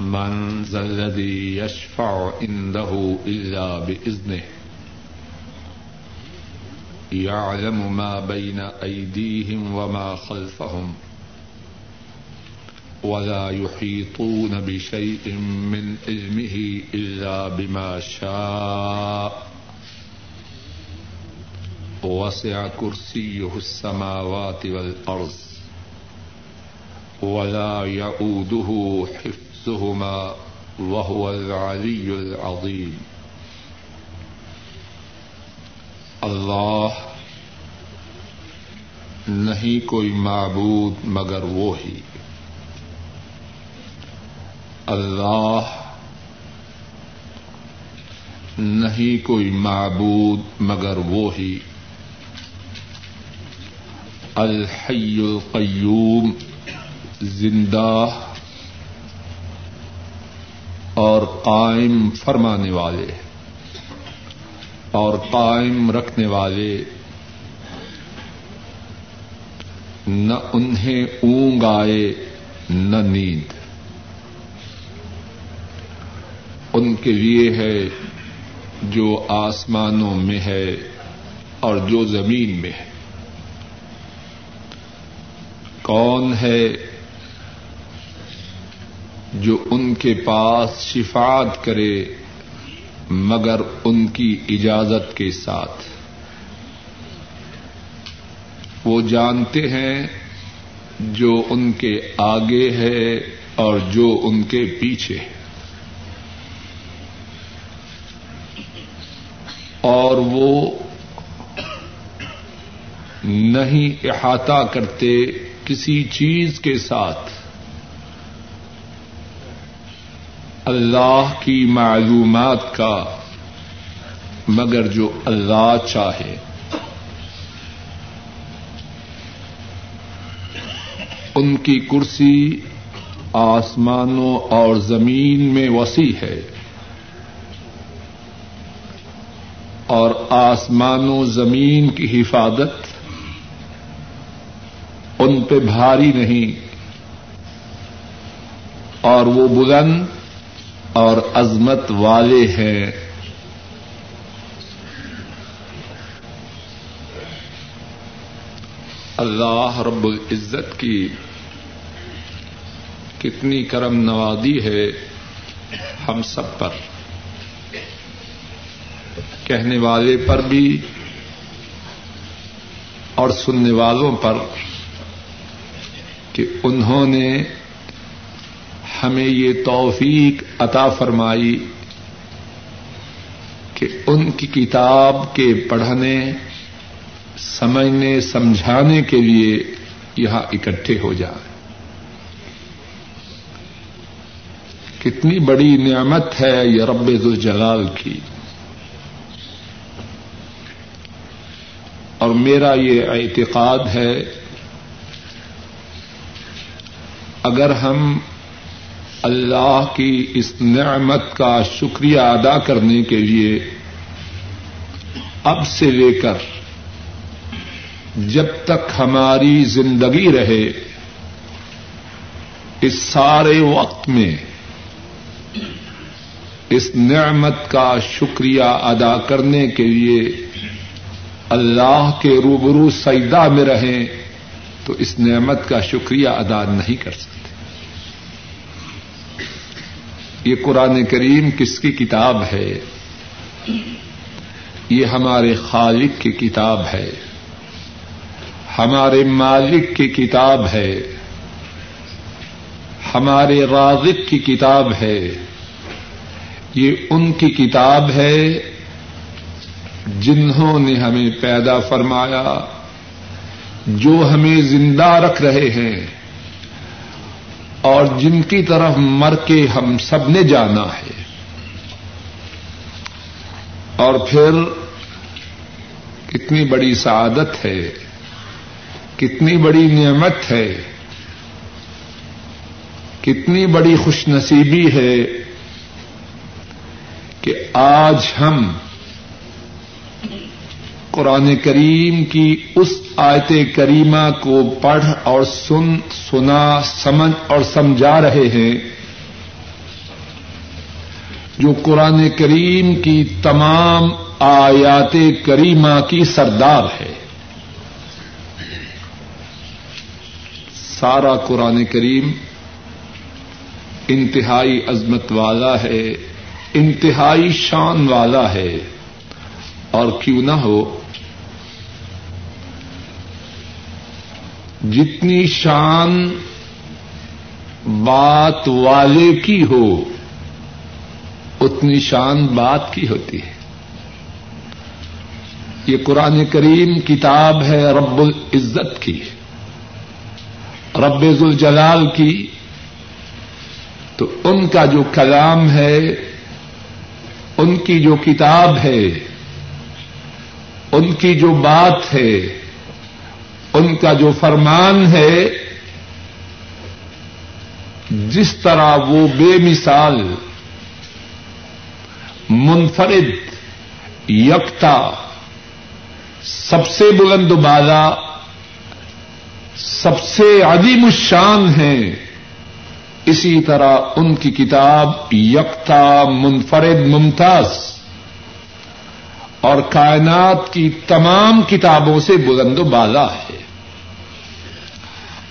من ذا الذي يشفع عنده إلا بإذنه يعلم ما بين أيديهم وما خلفهم ولا يحيطون بشيء من علمه إلا بما شاء وسع كرسيه السماوات والأرض ولا يعوده حفظ وهو العلي العظيم. اللہ نہیں کوئی معبود مگر وہی اللہ نہیں کوئی معبود مگر وہی الحی القیوم، زندہ اور قائم فرمانے والے اور قائم رکھنے والے نہ انہیں اونگ آئے، نہ نیند۔ ان کے لیے ہے جو آسمانوں میں ہے اور جو زمین میں ہے۔ کون ہے جو ان کے پاس شفاعت کرے، مگر ان کی اجازت کے ساتھ۔ وہ جانتے ہیں جو ان کے آگے ہے اور جو ان کے پیچھے۔ ہے اور وہ نہیں احاطہ کرتے کسی چیز کے ساتھ۔ اللہ کی معلومات کا، مگر جو اللہ چاہے۔ ان کی کرسی آسمانوں اور زمین میں وسیع ہے۔ اور آسمان و زمین کی حفاظت ان پہ بھاری نہیں۔ اور وہ بلند اور عظمت والے ہیں۔ اللہ رب العزت کی کتنی کرم نوازی ہے ہم سب پر۔ کہنے والے پر بھی اور سننے والوں پر کہ انہوں نے ہمیں یہ توفیق عطا فرمائی کہ ان کی کتاب کے پڑھنے، سمجھنے، سمجھانے کے لیے یہاں اکٹھے ہو جائیں۔ کتنی بڑی نعمت ہے یہ رب الجلال کی۔ اور میرا یہ اعتقاد ہے، اگر ہم اللہ کی اس نعمت کا شکریہ ادا کرنے کے لیے اب سے لے کر جب تک ہماری زندگی رہے، اس سارے وقت میں اس نعمت کا شکریہ ادا کرنے کے لیے اللہ کے روبرو سیدا میں رہیں تو اس نعمت کا شکریہ ادا نہیں کر سکتے۔ یہ قرآن کریم کس کی کتاب ہے؟ یہ ہمارے خالق کی کتاب ہے۔ ہمارے مالک کی کتاب ہے۔ ہمارے رازق کی کتاب ہے۔ یہ ان کی کتاب ہے جنہوں نے ہمیں پیدا فرمایا، جو ہمیں زندہ رکھ رہے ہیں۔ اور جن کی طرف مر کے ہم سب نے جانا ہے۔ اور پھر کتنی بڑی سعادت ہے، کتنی بڑی نعمت ہے، کتنی بڑی خوش نصیبی ہے کہ آج ہم قرآن کریم کی اس آیت کریمہ کو پڑھ اور سن، سنا، سمجھ اور سمجھا رہے ہیں جو قرآن کریم کی تمام آیات کریمہ کی سردار ہے۔ سارا قرآن کریم انتہائی عظمت والا ہے، انتہائی شان والا ہے اور کیوں نہ ہو جتنی شان بات والے کی ہو، اتنی شان بات کی ہوتی ہے۔ یہ قرآن کریم کتاب ہے رب العزت کی، رب الجلال کی۔ تو ان کا جو کلام ہے، ان کی جو کتاب ہے، ان کی جو بات ہے ان کا جو فرمان ہے، جس طرح وہ بے مثال، منفرد، یکتا، سب سے بلند بالا، سب سے عظیم الشان ہیں، اسی طرح ان کی کتاب یکتا، منفرد، ممتاز، اور کائنات کی تمام کتابوں سے بلند و بالا ہے۔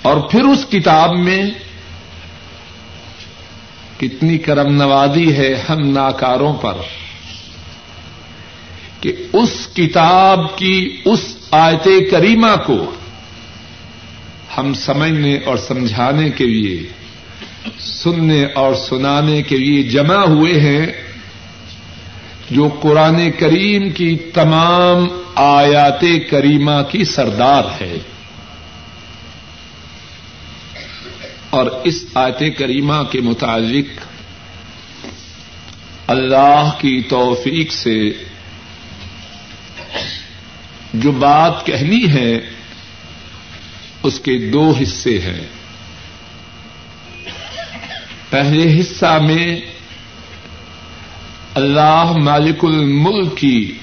اور پھر اس کتاب میں کتنی کرم نوازی ہے ہم ناکاروں پر کہ اس کتاب کی اس آیت کریمہ کو ہم سمجھنے اور سمجھانے کے لیے، سننے اور سنانے کے لیے جمع ہوئے ہیں جو قرآن کریم کی تمام آیات کریمہ کی سردار ہے۔ اور اس آیت کریمہ کے متعلق اللہ کی توفیق سے جو بات کہنی ہے، اس کے دو حصے ہیں۔ پہلے حصہ میں اللہ مالک الملک کی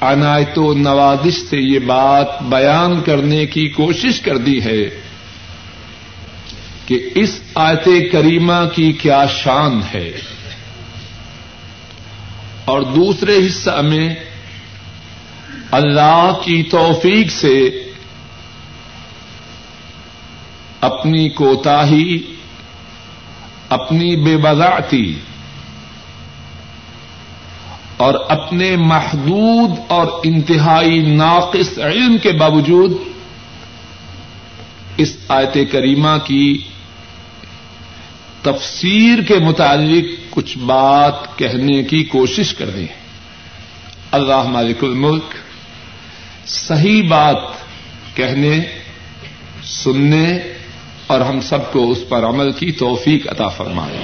عنایت و نوازش سے یہ بات بیان کرنے کی کوشش کر دی ہے۔ کہ اس آیت کریمہ کی کیا شان ہے۔ اور دوسرے حصہ میں اللہ کی توفیق سے اپنی کوتاہی، اپنی بے بذاتی اور اپنے محدود اور انتہائی ناقص علم کے باوجود اس آیت کریمہ کی تفسیر کے متعلق کچھ بات کہنے کی کوشش کر رہے ہیں اللہ مالک الملک، صحیح بات کہنے، سننے اور ہم سب کو اس پر عمل کی توفیق عطا فرمائے۔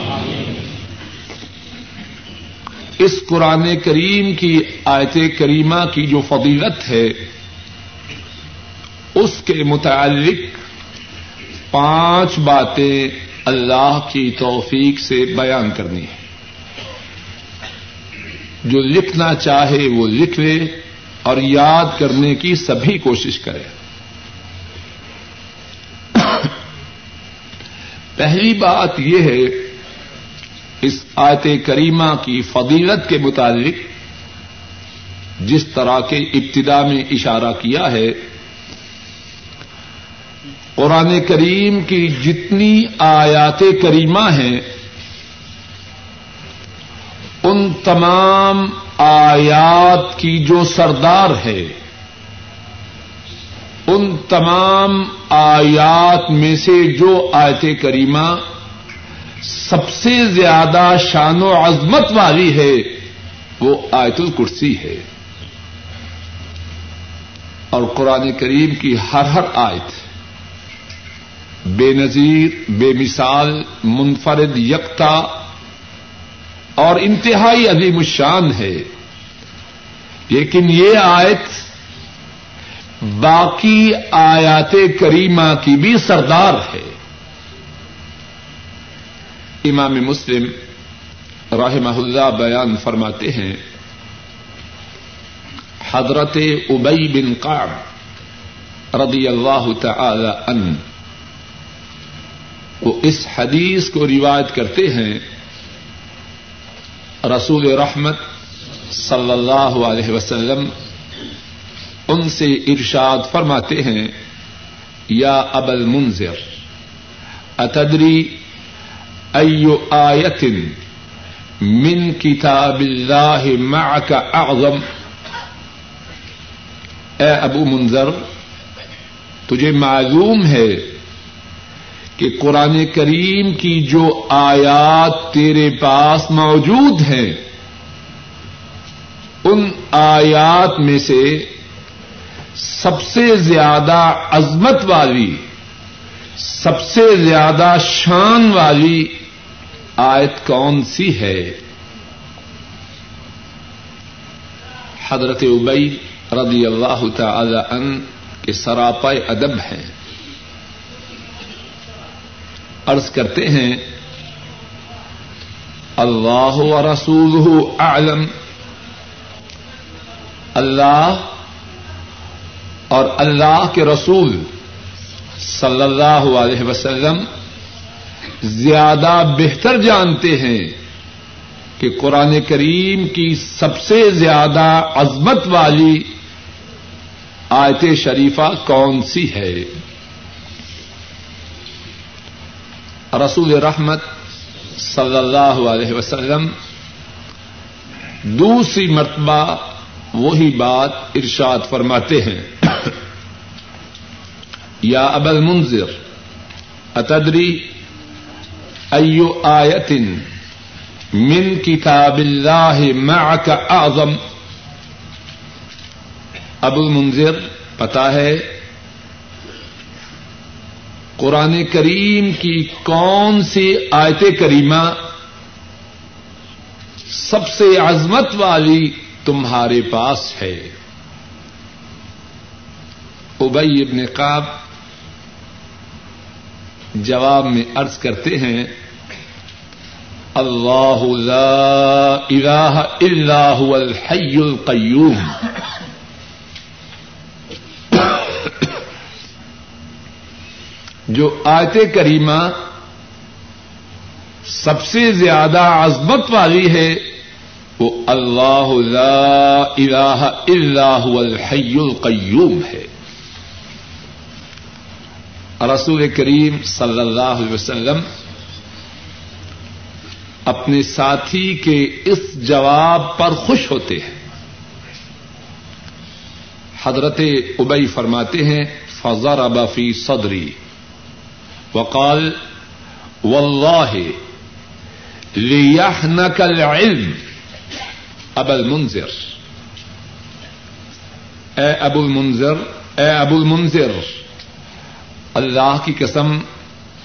اس قرآن کریم کی آیت کریمہ کی جو فضیلت ہے، اس کے متعلق پانچ باتیں اللہ کی توفیق سے بیان کرنی ہے۔ جو لکھنا چاہے وہ لکھ لے اور یاد کرنے کی سبھی کوشش کرے۔ پہلی بات یہ ہے، اس آیت کریمہ کی فضیلت کے متعلق جس طرح کے ابتدا میں اشارہ کیا ہے قرآن کریم کی جتنی آیات کریمہ ہیں، ان تمام آیات کی جو سردار ہے، ان تمام آیات میں سے جو آیت کریمہ سب سے زیادہ شان و عظمت والی ہے، وہ آیت الکرسی ہے۔ اور قرآن کریم کی ہر ہر آیت بے نظیر، بے مثال، منفرد، یکتا اور انتہائی عظیم الشان ہے۔ لیکن یہ آیت باقی آیات کریمہ کی بھی سردار ہے۔ امام مسلم رحمہ اللہ بیان فرماتے ہیں، حضرت ابئی بن قاب رضی اللہ تعالی ان وہ اس حدیث کو روایت کرتے ہیں رسول رحمت صلی اللہ علیہ وسلم ان سے ارشاد فرماتے ہیں، یا ابل منظر اتدری ایو آیت من کتاب اللہ معک اعظم؟ اے ابو منظر تجھے معلوم ہے کہ قرآن کریم کی جو آیات تیرے پاس موجود ہیں، ان آیات میں سے سب سے زیادہ عظمت والی، سب سے زیادہ شان والی آیت کون سی ہے؟ حضرت ابئی رضی اللہ تعالی ان کے سراپا ادب ہیں۔ عرض کرتے ہیں، اللہ و رسول عالم اللہ اور اللہ کے رسول صلی اللہ علیہ وسلم زیادہ بہتر جانتے ہیں کہ قرآن کریم کی سب سے زیادہ عظمت والی آیت شریفہ کون سی ہے۔ رسول رحمت صلی اللہ علیہ وسلم دوسری مرتبہ وہی بات ارشاد فرماتے ہیں۔ یا ابل منظر اتدری ایو آیتن من کتاب اللہ معک اعظم؟ ابو المنظر پتا ہے؟ قرآن کریم کی کون سی آیت کریمہ سب سے عظمت والی تمہارے پاس ہے؟ ابئی ابن قاب جواب میں ارض کرتے ہیں، اللہ لا الہ الا هو الحی القیوم۔ جو آیت کریمہ سب سے زیادہ عظمت والی ہے، وہ اللہ لا الہ الا هو الحی القیوم ہے۔ رسول کریم صلی اللہ علیہ وسلم اپنے ساتھی کے اس جواب پر خوش ہوتے ہیں۔ حضرت ابئی فرماتے ہیں فضر ابافی صدری۔ وقال واللہ لیحنک العلم. ابا المنذر. اے ابو المنذر، اے ابو المنذر، اللہ کی قسم،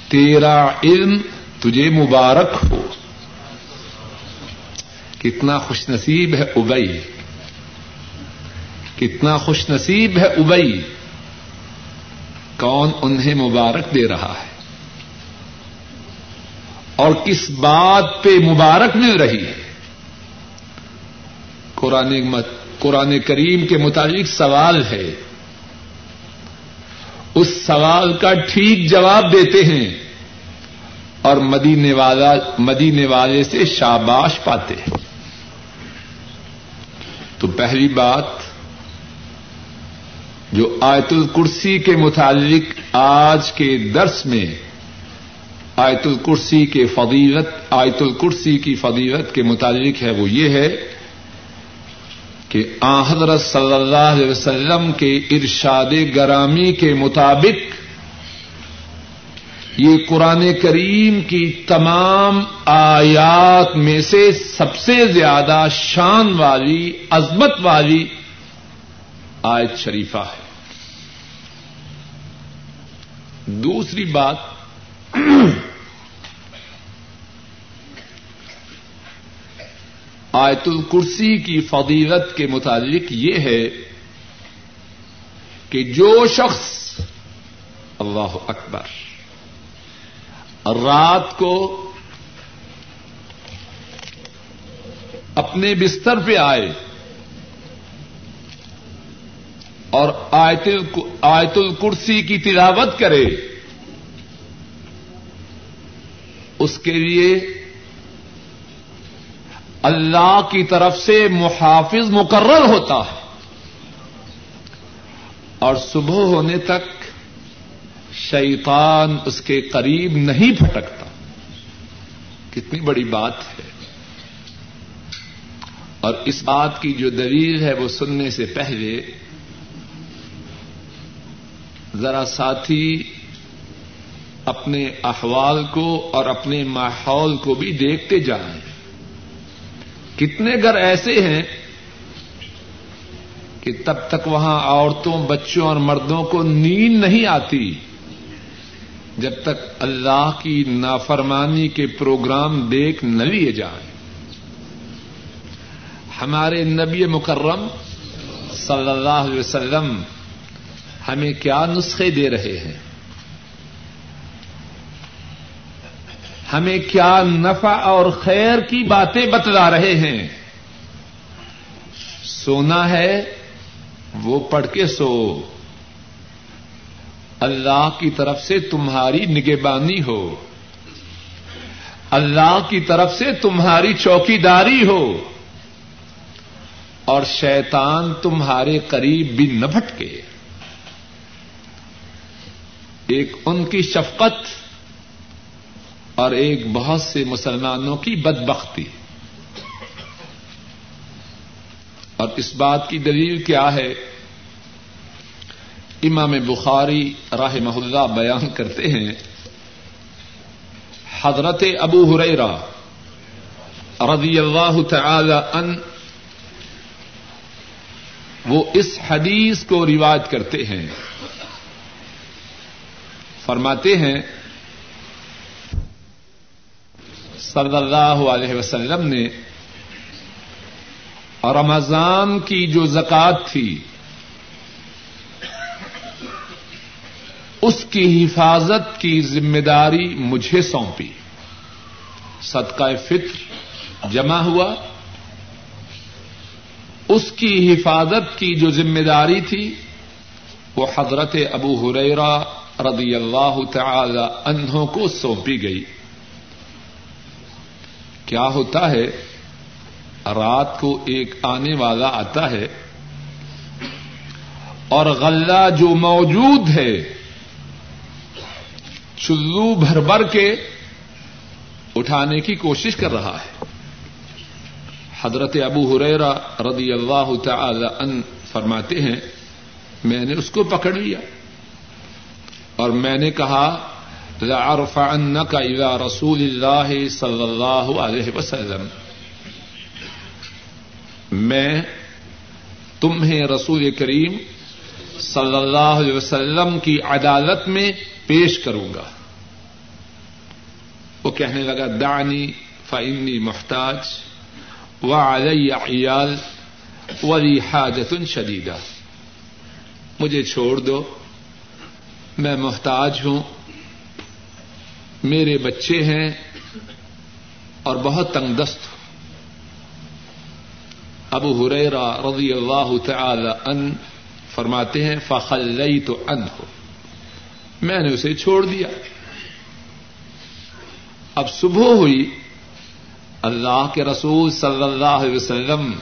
تیرا علم تجھے مبارک ہو۔ کتنا خوش نصیب ہے ابئی۔ کتنا خوش نصیب ہے ابئی۔ کون انہیں مبارک دے رہا ہے؟ اور کس بات پہ مبارک مل رہی ہے؟ قرآن قرآن کریم کے متعلق سوال ہے۔ اس سوال کا ٹھیک جواب دیتے ہیں اور مدینے والا مدینے والے سے شاباش پاتے ہیں۔ تو پہلی بات، جو آیت الکرسی کے متعلق آج کے درس میں آیت الکرسی کے فضیلت، آیت الکرسی کی فضیلت کے متعلق ہے وہ یہ ہے کہ آ حضرت صلی اللہ علیہ وسلم کے ارشاد گرامی کے مطابق یہ قرآن کریم کی تمام آیات میں سے سب سے زیادہ شان والی، عظمت والی آیت شریفہ ہے۔ دوسری بات آیت الکرسی کی فضیلت کے متعلق یہ ہے کہ جو شخص اللہ اکبر رات کو اپنے بستر پہ آئے اور آیت الکرسی کی تلاوت کرے اس کے لیے اللہ کی طرف سے محافظ مقرر ہوتا ہے۔ اور صبح ہونے تک شیطان اس کے قریب نہیں پھٹکتا کتنی بڑی بات ہے۔ اور اس بات کی جو دلیل ہے وہ سننے سے پہلے ذرا ساتھی اپنے احوال کو اور اپنے ماحول کو بھی دیکھتے جائیں۔ کتنے گھر ایسے ہیں کہ تب تک وہاں عورتوں، بچوں اور مردوں کو نیند نہیں آتی، جب تک اللہ کی نافرمانی کے پروگرام دیکھ نہ لیے جائیں۔ ہمارے نبی مکرم صلی اللہ علیہ وسلم ہمیں کیا نسخے دے رہے ہیں؟ ہمیں کیا نفع اور خیر کی باتیں بتلا رہے ہیں؟ سونا ہے، وہ پڑھ کے سو۔ اللہ کی طرف سے تمہاری نگہبانی ہو۔ اللہ کی طرف سے تمہاری چوکیداری ہو۔ اور شیطان تمہارے قریب بھی نہ بھٹکے۔ ایک ان کی شفقت اور ایک بہت سے مسلمانوں کی بدبختی۔ اور اس بات کی دلیل کیا ہے؟ امام بخاری راہ محلہ بیان کرتے ہیں، حضرت ابو ہریرا رضی اللہ تعالی ان وہ اس حدیث کو رواج کرتے ہیں۔ فرماتے ہیں صلی اللہ علیہ وسلم نے رمضان کی جو زکات تھی، اس کی حفاظت کی ذمہ داری مجھے سونپی۔ صدقہ فطر جمع ہوا۔ اس کی حفاظت کی جو ذمہ داری تھی، وہ حضرت ابو ہریرا رضی اللہ تعالی انہوں کو سونپی گئی۔ کیا ہوتا ہے؟ رات کو ایک آنے والا آتا ہے اور غلہ جو موجود ہے، چلو بھر بھر کے اٹھانے کی کوشش کر رہا ہے۔ حضرت ابو ہریرا رضی اللہ تعالی ان فرماتے ہیں، میں نے اس کو پکڑ لیا اور میں نے کہا لأرفعنك إلى رسول الله صلی اللہ علیہ وسلم. میں تمہیں رسول کریم صلی اللہ علیہ وسلم کی عدالت میں پیش کروں گا۔ وہ کہنے لگا دانی فعنی محتاج و علیہ عیال، ولی حاجت شدیدہ۔ مجھے چھوڑ دو، میں محتاج ہوں۔ میرے بچے ہیں اور بہت تنگ دست ابو ہریرا رضی اللہ تعالی ان فرماتے ہیں فخل تو ان ہو میں نے اسے چھوڑ دیا۔ اب صبح ہوئی۔ اللہ کے رسول صلی اللہ علیہ وسلم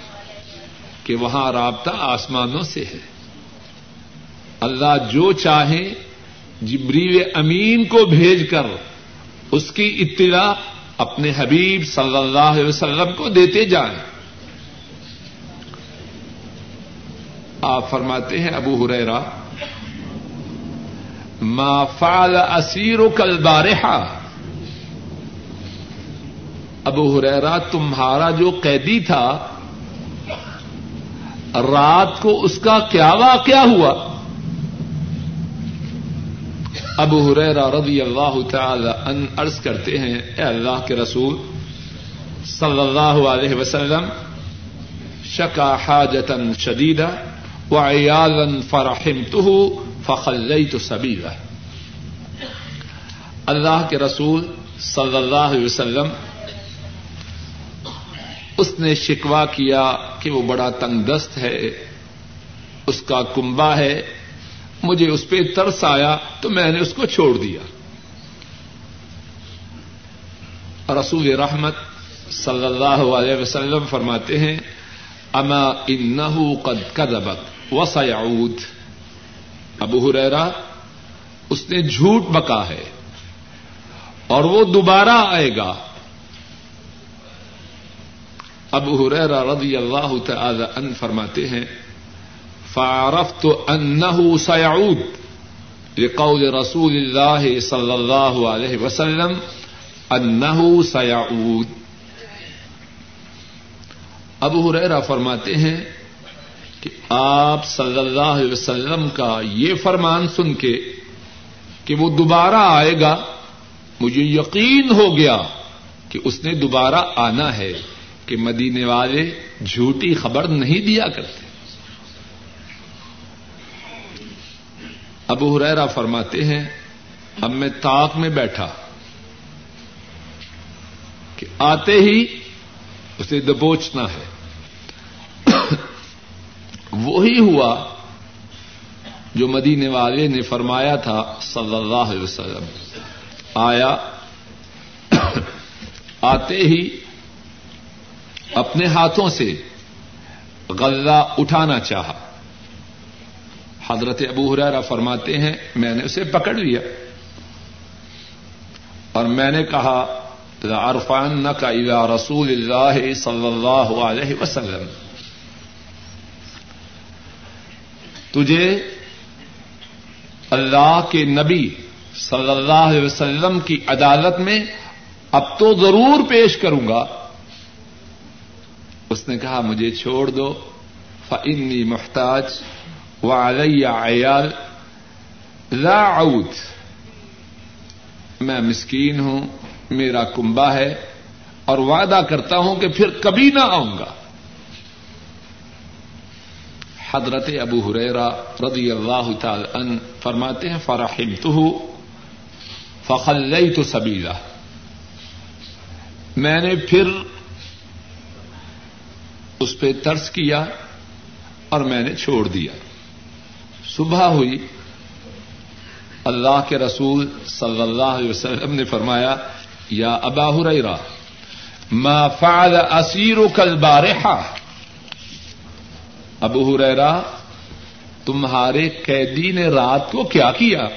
کہ وہاں رابطہ آسمانوں سے ہے۔ اللہ جو چاہے، جبریل امین کو بھیج کر اس کی اطلاع اپنے حبیب صلی اللہ علیہ وسلم کو دیتے جائیں۔ آپ فرماتے ہیں، ابو ہریرا ما فعل اسیر و کل بارحا ابو ہریرا تمہارا جو قیدی تھا، رات کو اس کا کیا واقعہ ہوا؟ ابو حریرا رضی اللہ تعالی ان عرض کرتے ہیں، اے اللہ کے رسول، صلی اللہ علیہ وسلم، شکا حاجتن شدیدہ و عیالن فرحم تو سبیلا۔ اللہ کے رسول صلی اللہ علیہ وسلم، اس نے شکوا کیا کہ وہ بڑا تنگ دست ہے، اس کا کنبا ہے مجھے اس پہ ترس آیا تو میں نے اس کو چھوڑ دیا۔ رسول رحمت صلی اللہ علیہ وسلم فرماتے ہیں، اما ان قد کدبت و ابو ہریرا اس نے جھوٹ بکا ہے اور وہ دوبارہ آئے گا۔ ابو حریرا رضی اللہ تعالی ان فرماتے ہیں فعرفت انه سيعود لقول رسول الله صلی اللہ علیہ وسلم انه سيعود۔ ابو ہریرا فرماتے ہیں کہ آپ صلی اللہ علیہ وسلم کا یہ فرمان سن کے کہ وہ دوبارہ آئے گا، مجھے یقین ہو گیا کہ اس نے دوبارہ آنا ہے، کہ مدینے والے جھوٹی خبر نہیں دیا کرتے۔ ابو ہریرا فرماتے ہیں اب میں تاک میں بیٹھا کہ آتے ہی اسے دبوچنا ہے۔ وہی ہوا جو مدینے والے نے فرمایا تھا صلی اللہ علیہ وسلم۔ آیا، آتے ہی اپنے ہاتھوں سے غلہ اٹھانا چاہا۔ حضرت ابو حرارا فرماتے ہیں، میں نے اسے پکڑ لیا۔ اور میں نے کہا عرفان کا الا رسول اللہ صلی اللہ علیہ وسلم۔ تجھے اللہ کے نبی صلی اللہ علیہ وسلم کی عدالت میں اب تو ضرور پیش کروں گا۔ اس نے کہا، مجھے چھوڑ دو فنی محتاج و عیال لا اعود میں مسکین ہوں، میرا کنبا ہے اور وعدہ کرتا ہوں کہ پھر کبھی نہ آؤں گا۔ حضرت ابو ہریرا رضی اللہ تعالی ان فرماتے ہیں فراہم تو فخل تو سبیلا میں نے پھر اس پہ ترس کیا اور میں نے چھوڑ دیا۔ صبح ہوئی۔ اللہ کے رسول صلی اللہ علیہ وسلم نے فرمایا، یا ابا ہریرا ما فعل اسیر کل بارحا ابو ہریرا تمہارے قیدی نے رات کو کیا کیا؟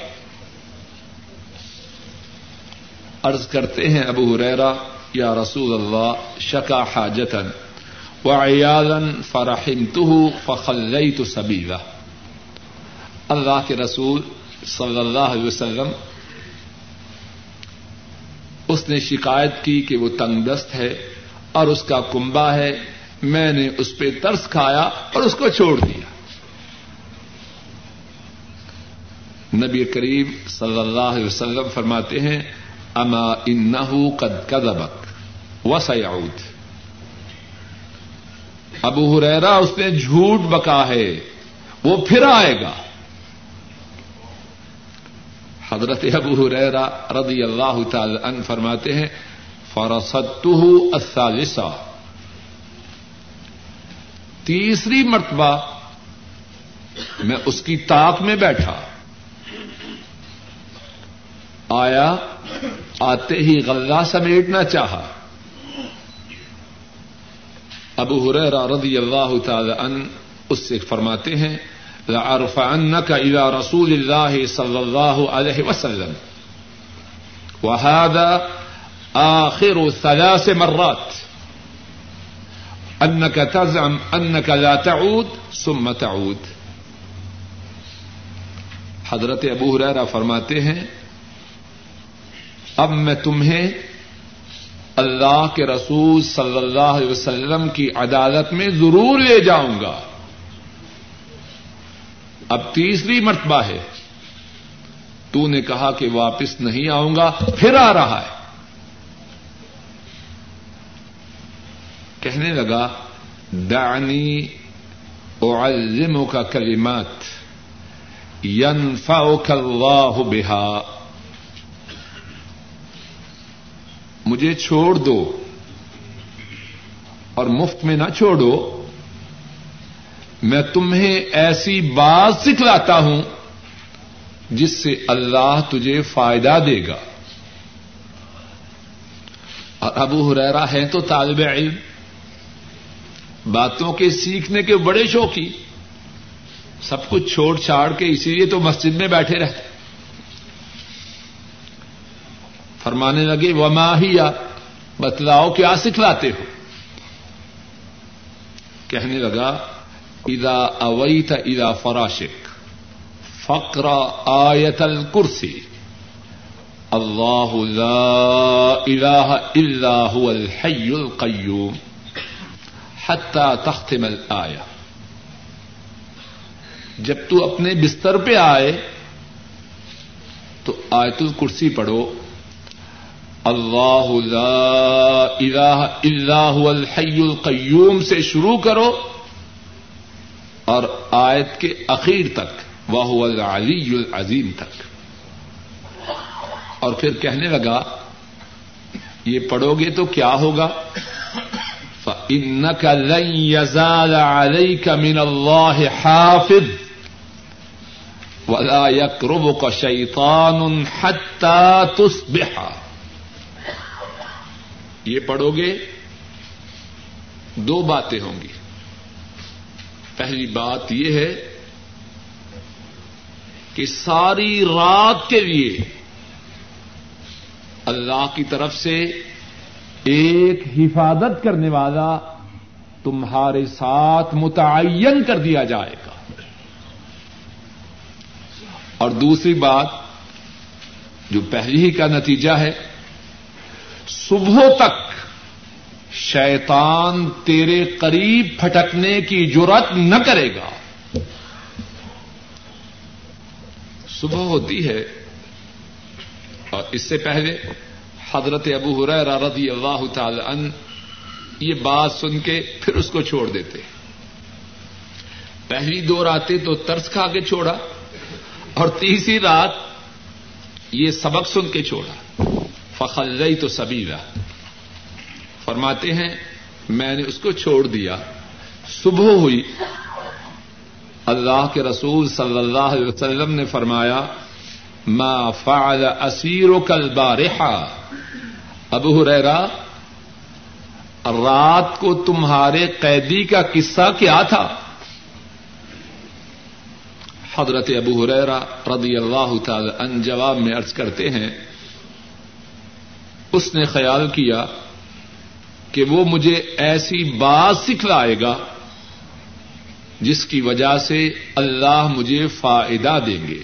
عرض کرتے ہیں ابو ہریرا یا رسول اللہ، شکا حاجتن و عیالن فرحم تو تو اللہ کے رسول صلی اللہ علیہ وسلم اس نے شکایت کی کہ وہ تنگ دست ہے اور اس کا کنبا ہے۔ میں نے اس پہ ترس کھایا اور اس کو چھوڑ دیا۔ نبی کریم صلی اللہ علیہ وسلم فرماتے ہیں، اما ان قد کدبک و سیاؤد ابو ہریرا اس نے جھوٹ بکا ہے، وہ پھر آئے گا۔ حضرت ابو ہریرا رضی اللہ تعالی عنہ فرماتے ہیں فرستہ الثالثہ تیسری مرتبہ میں اس کی تاک میں بیٹھا۔ آیا، آتے ہی غلہ سمیٹنا چاہا۔ ابو ہریرا رضی اللہ تعالی عنہ اس سے فرماتے ہیں لعرفعنك الى رسول الله صلى الله عليه وسلم. وهذا آخر ثلاث مرات. أنك تزعم أنك لا تعود ثم تعود. حضرت ابو حریرہ فرماتے ہیں، اب میں تمہیں اللہ کے رسول صلی اللہ علیہ وسلم کی عدالت میں ضرور لے جاؤں گا۔ اب تیسری مرتبہ ہے۔ تو نے کہا کہ واپس نہیں آؤں گا، پھر آ رہا ہے۔ کہنے لگا، دعنی اعلمک کلمات ينفعك اللہ بها مجھے چھوڑ دو اور مفت میں نہ چھوڑو۔ میں تمہیں ایسی بات سکھلاتا ہوں جس سے اللہ تجھے فائدہ دے گا۔ اور ابو حریرا ہے تو طالب علم، باتوں کے سیکھنے کے بڑے شوقی، سب کچھ چھوڑ چھاڑ کے اسی لیے تو مسجد میں بیٹھے رہتے۔ فرمانے لگے وہ ماہیا بتلاؤ کیا سکھلاتے ہو؟ کہنے لگا ادا اویت ادا فراشک فقر آیت الکرسی، اللہ لا الہ الا هو الحی القیوم، حتی تختم الآیہ۔ جب تو اپنے بستر پہ آئے، تو آیت الکرسی پڑھو، اللہ لا الہ الا هو الحی القیوم سے شروع کرو اور آیت کے اخیر تک وہ العلی العظیم تک۔ اور پھر کہنے لگا، یہ پڑھو گے تو کیا ہوگا؟ فَإِنَّكَ لَن يَزَالَ عَلَيْكَ مِنَ اللَّهِ حَافِظ وَلَا يَقْرُبُكَ شَيْطَانٌ حَتَّى تُصْبِحَ۔ یہ پڑھو گے، دو باتیں ہوں گی۔ پہلی بات یہ ہے کہ ساری رات کے لیے اللہ کی طرف سے ایک حفاظت کرنے والا تمہارے ساتھ متعین کر دیا جائے گا۔ اور دوسری بات جو پہلی ہی کا نتیجہ ہے، صبح تک شیطان تیرے قریب پھٹکنے کی جرت نہ کرے گا۔ صبح ہوتی ہے اور اس سے پہلے حضرت ابو حریر رضی اللہ تعالی ان یہ بات سن کے پھر اس کو چھوڑ دیتے۔ پہلی دو راتیں تو ترس کھا کے چھوڑا اور تیسری رات یہ سبق سن کے چھوڑا۔ فخل تو سبیلا۔ فرماتے ہیں، میں نے اس کو چھوڑ دیا۔ صبح ہوئی۔ اللہ کے رسول صلی اللہ علیہ وسلم نے فرمایا، ما فعل اسیر و کل بارحا ابو ریرا رات کو تمہارے قیدی کا قصہ کیا تھا؟ حضرت ابو حریرا رضی اللہ تعالی ان جواب میں ارض کرتے ہیں، اس نے خیال کیا کہ وہ مجھے ایسی بات سکھلائے گا جس کی وجہ سے اللہ مجھے فائدہ دیں گے۔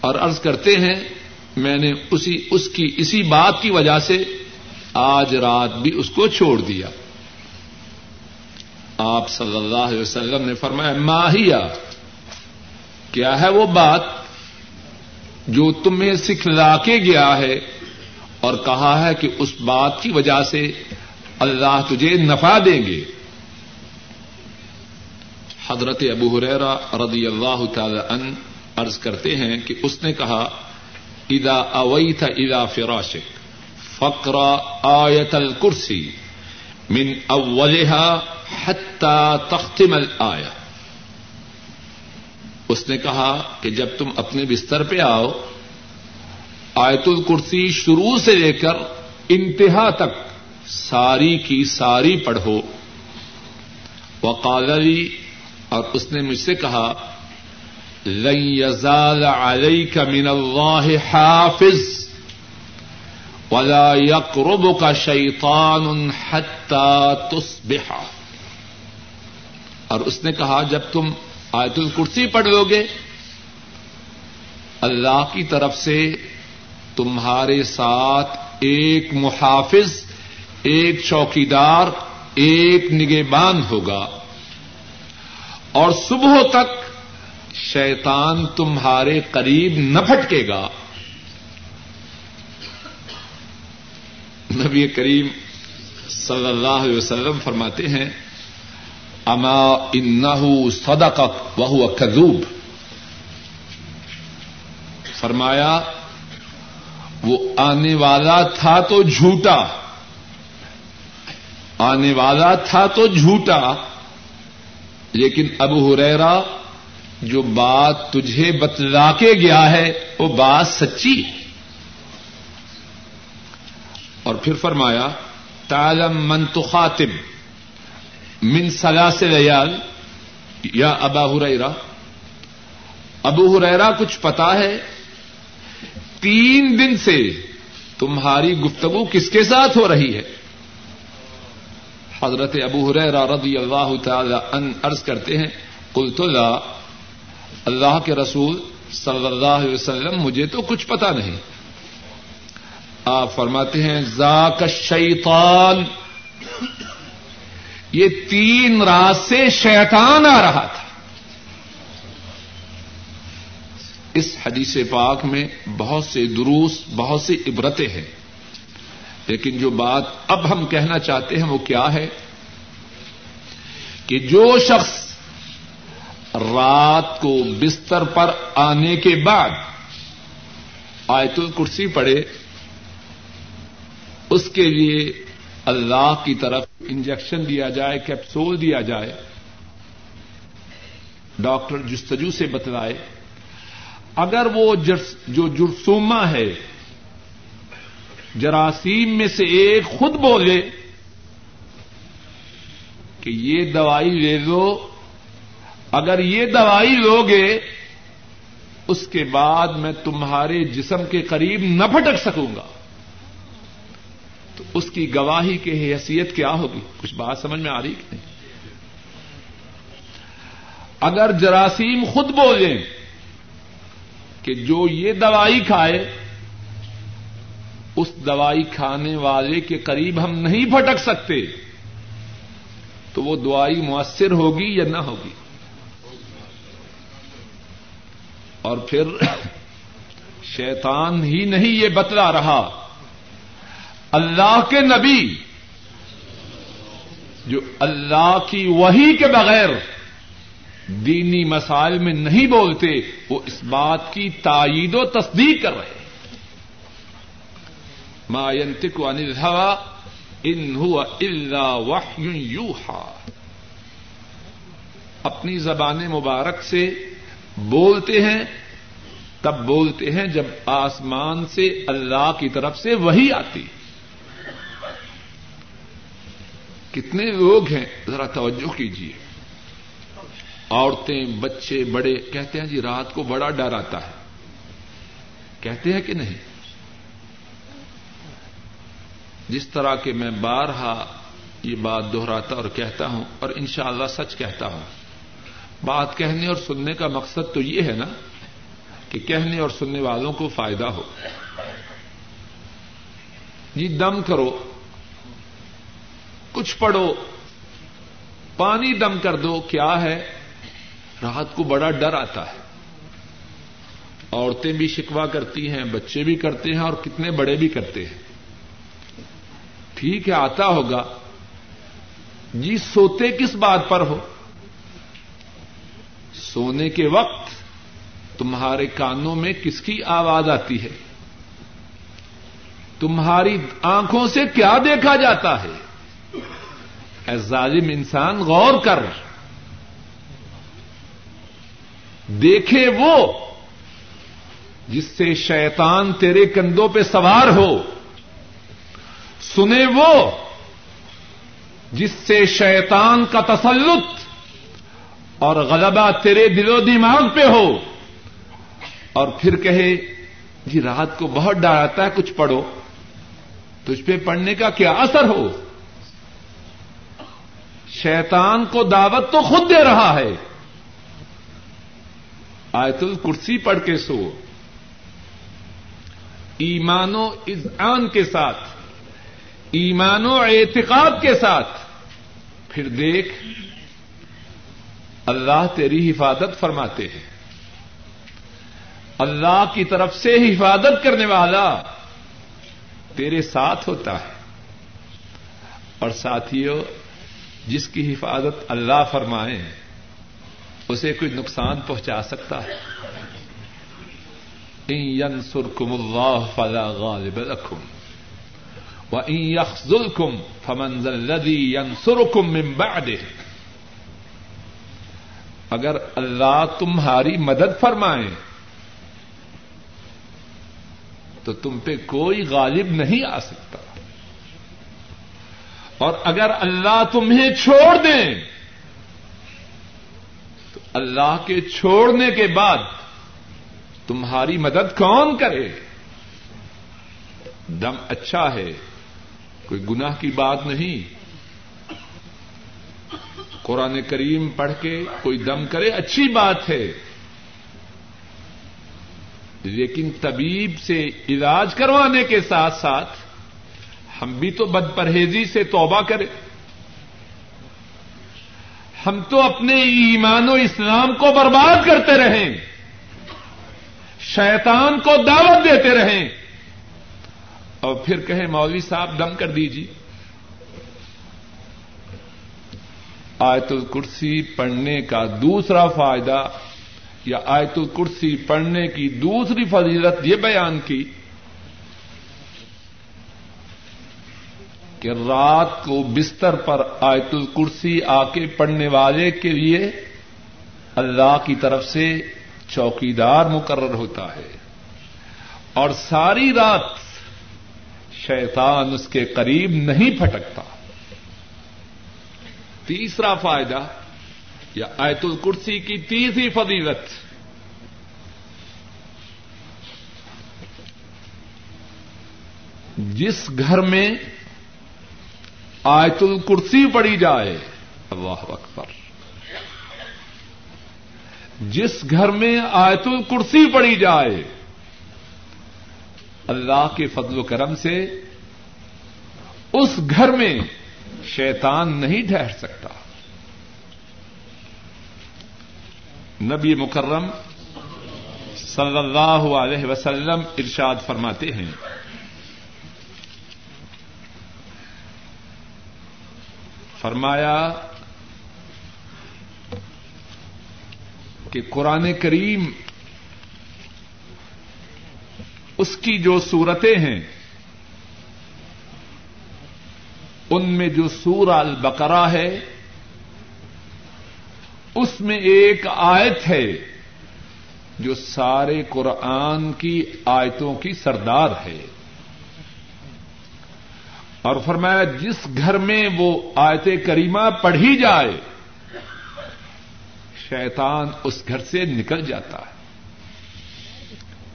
اور ارض کرتے ہیں، میں نے اسی، اس کی، اسی بات کی وجہ سے آج رات بھی اس کو چھوڑ دیا۔ آپ صلی اللہ علیہ وسلم نے فرمایا، ماہیا، کیا ہے وہ بات جو تمہیں سکھلا کے گیا ہے؟ اور کہا ہے کہ اس بات کی وجہ سے اللہ تجھے نفع دیں گے۔ حضرت ابو حریرا رضی اللہ تعالی ان عرض کرتے ہیں کہ اس نے کہا ادا اوئی تھا ادا فراشک فقرا آیت الکرسی من اولها حتی تختم آیا اس نے کہا کہ جب تم اپنے بستر پہ آؤ آیت الکرسی شروع سے لے کر انتہا تک ساری کی ساری پڑھو۔ وقالی اور اس نے مجھ سے کہا، لن يزال عليك من الله حافظ ولا يقربك شيطان حتى تصبح. اور اس نے کہا، جب تم آیت الکرسی پڑھ لو گے اللہ کی طرف سے تمہارے ساتھ ایک محافظ، ایک چوکیدار، ایک نگہبان ہوگا۔ اور صبح تک شیطان تمہارے قریب نہ پھٹکے گا۔ نبی کریم صلی اللہ علیہ وسلم فرماتے ہیں، اما انہ صدق وہ کذوب۔ فرمایا وہ آنے والا تھا تو جھوٹا۔ آنے والا تھا تو جھوٹا۔ لیکن اب ہریرا جو بات تجھے بتلا کے گیا ہے، وہ بات سچی اور پھر فرمایا تالم من خاطب من سلا سے ریال یا ابا ہریرا ابو ہریرا کچھ پتا ہے؟ تین دن سے تمہاری گفتگو کس کے ساتھ ہو رہی ہے؟ حضرت ابو رضی اللہ تعالی ان عرض کرتے ہیں، قلت اللہ اللہ کے رسول صلی اللہ علیہ وسلم، مجھے تو کچھ پتا نہیں۔ آپ فرماتے ہیں، ذاک شیطان یہ تین رات سے شیطان آ رہا تھا۔ اس حدیث پاک میں بہت سے دروس، بہت سی عبرتیں ہیں۔ لیکن جو بات اب ہم کہنا چاہتے ہیں وہ کیا ہے؟ کہ جو شخص رات کو بستر پر آنے کے بعد آیت الکرسی پڑے اس کے لیے اللہ کی طرف انجیکشن دیا جائے، کیپسول دیا جائے، ڈاکٹر جستجو سے بتلائے اگر وہ جو جرسوما ہے، جراثیم میں سے ایک خود بولے کہ یہ دوائی لے لو، اگر یہ دوائی لو گے اس کے بعد میں تمہارے جسم کے قریب نہ پھٹک سکوں گا۔ تو اس کی گواہی کی حیثیت کیا ہوگی؟ کچھ بات سمجھ میں آ رہی کہ نہیں؟ اگر جراثیم خود بولیں کہ جو یہ دوائی کھائے، اس دوائی کھانے والے کے قریب ہم نہیں پھٹک سکتے۔ تو وہ دوائی مؤثر ہوگی یا نہ ہوگی؟ اور پھر شیطان ہی نہیں یہ بتلا رہا۔ اللہ کے نبی، جو اللہ کی وہی کے بغیر دینی مسائل میں نہیں بولتے، وہ اس بات کی تائید و تصدیق کر رہے ما ينطق عن الهوى ان هو الا اپنی زبان مبارک سے بولتے ہیں، تب بولتے ہیں جب آسمان سے اللہ کی طرف سے وہی آتی۔ کتنے لوگ ہیں، ذرا توجہ کیجیے عورتیں، بچے، بڑے، کہتے ہیں جی رات کو بڑا ڈر آتا ہے۔ کہتے ہیں کہ نہیں؟ جس طرح کہ میں بارہا یہ بات دہراتا اور کہتا ہوں اور انشاءاللہ اللہ سچ کہتا ہوں۔ بات کہنے اور سننے کا مقصد تو یہ ہے نا کہ کہنے اور سننے والوں کو فائدہ ہو۔ جی دم کرو۔ کچھ پڑھو۔ پانی دم کر دو۔ کیا ہے؟ رات کو بڑا ڈر آتا ہے۔ عورتیں بھی شکوا کرتی ہیں، بچے بھی کرتے ہیں اور کتنے بڑے بھی کرتے ہیں۔ ٹھیک ہے، آتا ہوگا۔ جی سوتے کس بات پر ہو؟ سونے کے وقت تمہارے کانوں میں کس کی آواز آتی ہے؟ تمہاری آنکھوں سے کیا دیکھا جاتا ہے؟ اے ظالم انسان، غور کر۔ رہا دیکھے وہ جس سے شیطان تیرے کندھوں پہ سوار ہو۔ سنے وہ جس سے شیطان کا تسلط اور غلبہ تیرے دل و دماغ پہ ہو۔ اور پھر کہے جی رات کو بہت ڈر آتا ہے، کچھ پڑھو۔ تجھ پہ پڑھنے کا کیا اثر ہو؟ شیطان کو دعوت تو خود دے رہا ہے۔ آیت الکرسی پڑھ کے سو۔ ایمان و اذعان کے ساتھ ایمان و اعتقاد کے ساتھ۔ پھر دیکھ، اللہ تیری حفاظت فرماتے ہیں۔ اللہ کی طرف سے حفاظت کرنے والا تیرے ساتھ ہوتا ہے۔ اور ساتھیوں جس کی حفاظت اللہ فرمائے۔ اسے کوئی نقصان پہنچا سکتا ہے؟ ینسرکم اللہ فلا غالب لکم وإن يخذلكم فمن ذا الذي ينصركم من بعده۔ اگر اللہ تمہاری مدد فرمائے، تو تم پہ کوئی غالب نہیں آ سکتا۔ اور اگر اللہ تمہیں چھوڑ دیں اللہ کے چھوڑنے کے بعد تمہاری مدد کون کرے؟ دم اچھا ہے، کوئی گناہ کی بات نہیں۔ قرآن کریم پڑھ کے کوئی دم کرے، اچھی بات ہے۔ لیکن طبیب سے علاج کروانے کے ساتھ ساتھ ہم بھی تو بد پرہیزی سے توبہ کریں۔ ہم تو اپنے ایمان و اسلام کو برباد کرتے رہیں۔ شیطان کو دعوت دیتے رہیں۔ اور پھر کہیں مولوی صاحب، دم کر دیجیے آیت الکرسی پڑھنے کا دوسرا فائدہ یا آیت الکرسی پڑھنے کی دوسری فضیلت یہ بیان کی کہ رات کو بستر پر آیت الکرسی آ کے پڑھنے والے کے لیے اللہ کی طرف سے چوکیدار مقرر ہوتا ہے اور ساری رات شیطان اس کے قریب نہیں پھٹکتا۔ تیسرا فائدہ یا آیت الکرسی کی تیسری فضیلت۔ جس گھر میں آیت الکرسی پڑی جائے۔ اللہ اکبر۔ جس گھر میں آیت الکرسی پڑی جائے، اللہ کے فضل و کرم سے اس گھر میں شیطان نہیں ٹھہر سکتا۔ نبی مکرم صلی اللہ علیہ وسلم ارشاد فرماتے ہیں فرمایا کہ قرآن کریم اس کی جو صورتیں ہیں، ان میں جو سور البقرہ ہے، اس میں ایک آیت ہے جو سارے قرآن کی آیتوں کی سردار ہے۔ اور فرمایا جس گھر میں وہ آیت کریمہ پڑھی جائے، شیطان اس گھر سے نکل جاتا ہے۔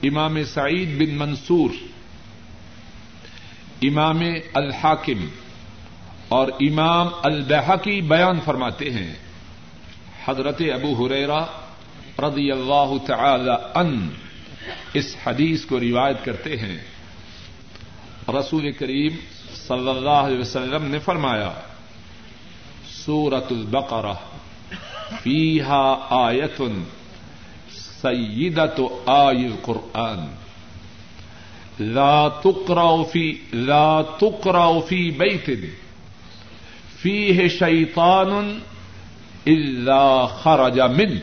امام سعید بن منصور، امام الحاکم اور امام البحقی بیان فرماتے ہیں۔ حضرت ابو حریرا رضی اللہ تعالی ان اس حدیث کو روایت کرتے ہیں۔ رسول کریم صلی اللہ علیہ وسلم نے فرمایا سورت البقرہ، فیہا آیتن سیدت آئی القرآن۔ لا تقرأ في لا تقرأ في بيت فيه شيطان إلا خرج من۔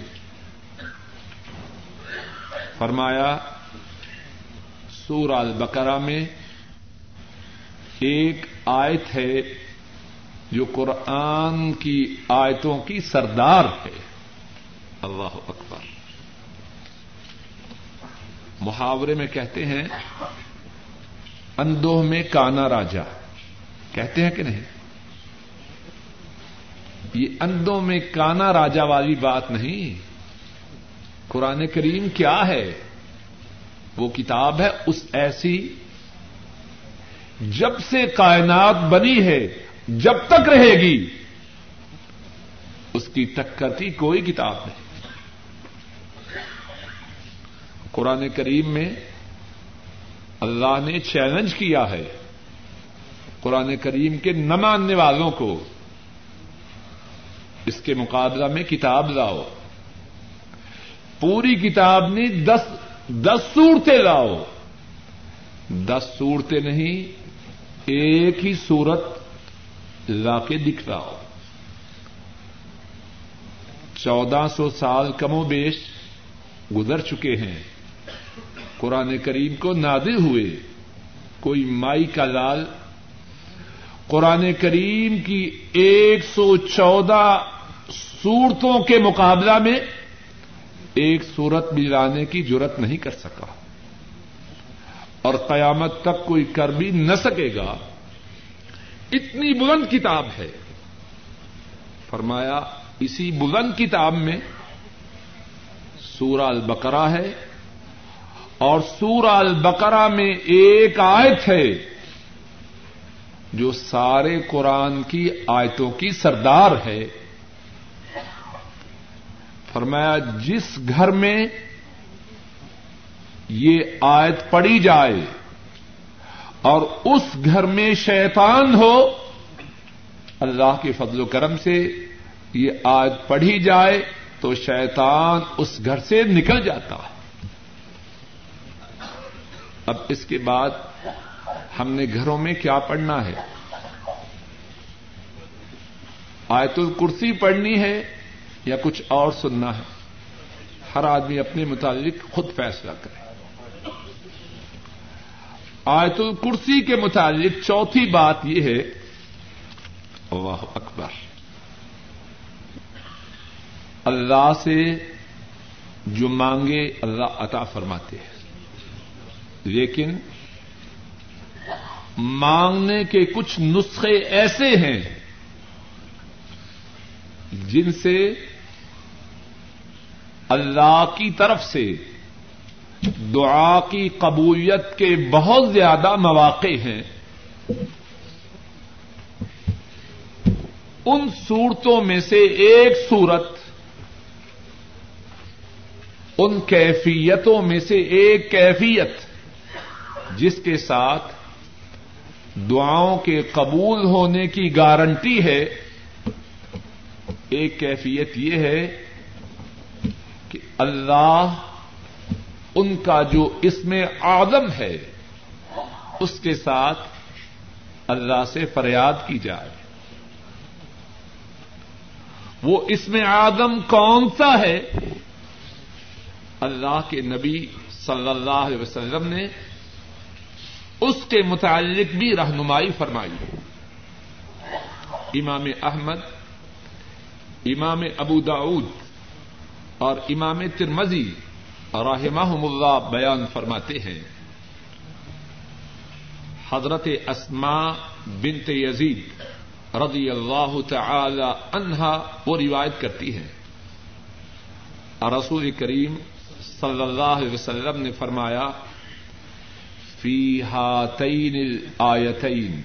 فرمایا سورہ البقرہ میں ایک آیت ہے جو قرآن کی آیتوں کی سردار ہے۔ اللہ اکبر۔ محاورے میں کہتے ہیں اندوہ میں کانا راجا۔ کہتے ہیں کہ نہیں؟ یہ اندوں میں کانا راجا والی بات نہیں۔ قرآن کریم کیا ہے؟ وہ کتاب ہے، اس ایسی جب سے کائنات بنی ہے، جب تک رہے گی، اس کی ٹکر کی کوئی کتاب نہیں۔ قرآن کریم میں اللہ نے چیلنج کیا ہے۔ قرآن کریم کے نہ ماننے والوں کو اس کے مقابلہ میں کتاب لاؤ۔ پوری کتاب نے دس دس صورتیں لاؤ۔ دس صورتیں نہیں ایک ہی صورت لا کے دکھلاؤ چودہ سو سال کم و بیش گزر چکے ہیں۔ قرآن کریم کو نادر ہوئے کوئی مائی کا لال۔ قرآن کریم کی ایک سو چودہ صورتوں کے مقابلہ میں ایک سورت بھی لانے کی ضرورت نہیں کر سکا۔ اور قیامت تک کوئی کر بھی نہ سکے گا۔ اتنی بلند کتاب ہے۔ فرمایا، اسی بلند کتاب میں سورہ البقرہ ہے اور سورہ البقرہ میں ایک آیت ہے جو سارے قرآن کی آیتوں کی سردار ہے۔ فرمایا، جس گھر میں یہ آیت پڑی جائے اور اس گھر میں شیطان ہو، اللہ کے فضل و کرم سے یہ آج پڑھی جائے تو شیطان اس گھر سے نکل جاتا۔ ہے اب اس کے بعد ہم نے گھروں میں کیا پڑھنا ہے؟ آیت الکرسی پڑھنی ہے یا کچھ اور سننا ہے؟ ہر آدمی اپنے متعلق خود فیصلہ کرے۔ آیت الکرسی کے متعلق چوتھی بات یہ ہے، اللہ اکبر، اللہ سے جو مانگے اللہ عطا فرماتے ہیں۔ لیکن مانگنے کے کچھ نسخے ایسے ہیں جن سے اللہ کی طرف سے دعا کی قبولیت کے بہت زیادہ مواقع ہیں۔ ان صورتوں میں سے ایک صورت، ان کیفیتوں میں سے ایک کیفیت، جس کے ساتھ دعاؤں کے قبول ہونے کی گارنٹی ہے۔ ایک کیفیت یہ ہے کہ اللہ ان کا جو اس میں آدم ہے، اس کے ساتھ اللہ سے فریاد کی جائے۔ وہ اس میں آدم کون سا ہے؟ اللہ کے نبی صلی اللہ علیہ وسلم نے اس کے متعلق بھی رہنمائی فرمائی۔ امام احمد، امام ابو داود اور امام ترمزی رحمہم اللہ بیان فرماتے ہیں۔ حضرت اسما بنت یزید رضی اللہ تعالی عنہا وہ روایت کرتی ہے رسول کریم صلی اللہ علیہ وسلم نے فرمایا، فی ہاتین الآیتین،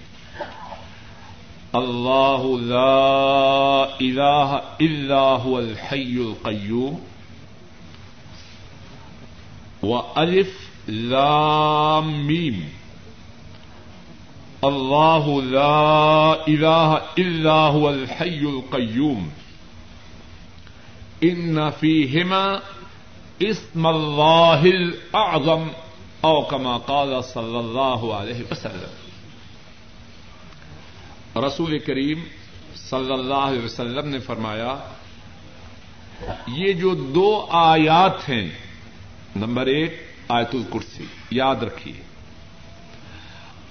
اللہ لا الہ الا هو الحی القیوم۔ و الف لام میم اللہ لا الہ الا هو الحی القیوم ان فیہما اسم اللہ الاعظم او کما قال صلی اللہ علیہ وسلم رسول کریم صلی اللہ علیہ وسلم نے فرمایا، یہ جو دو آیات ہیں نمبر ایک، آیت الکرسی، یاد رکھیے۔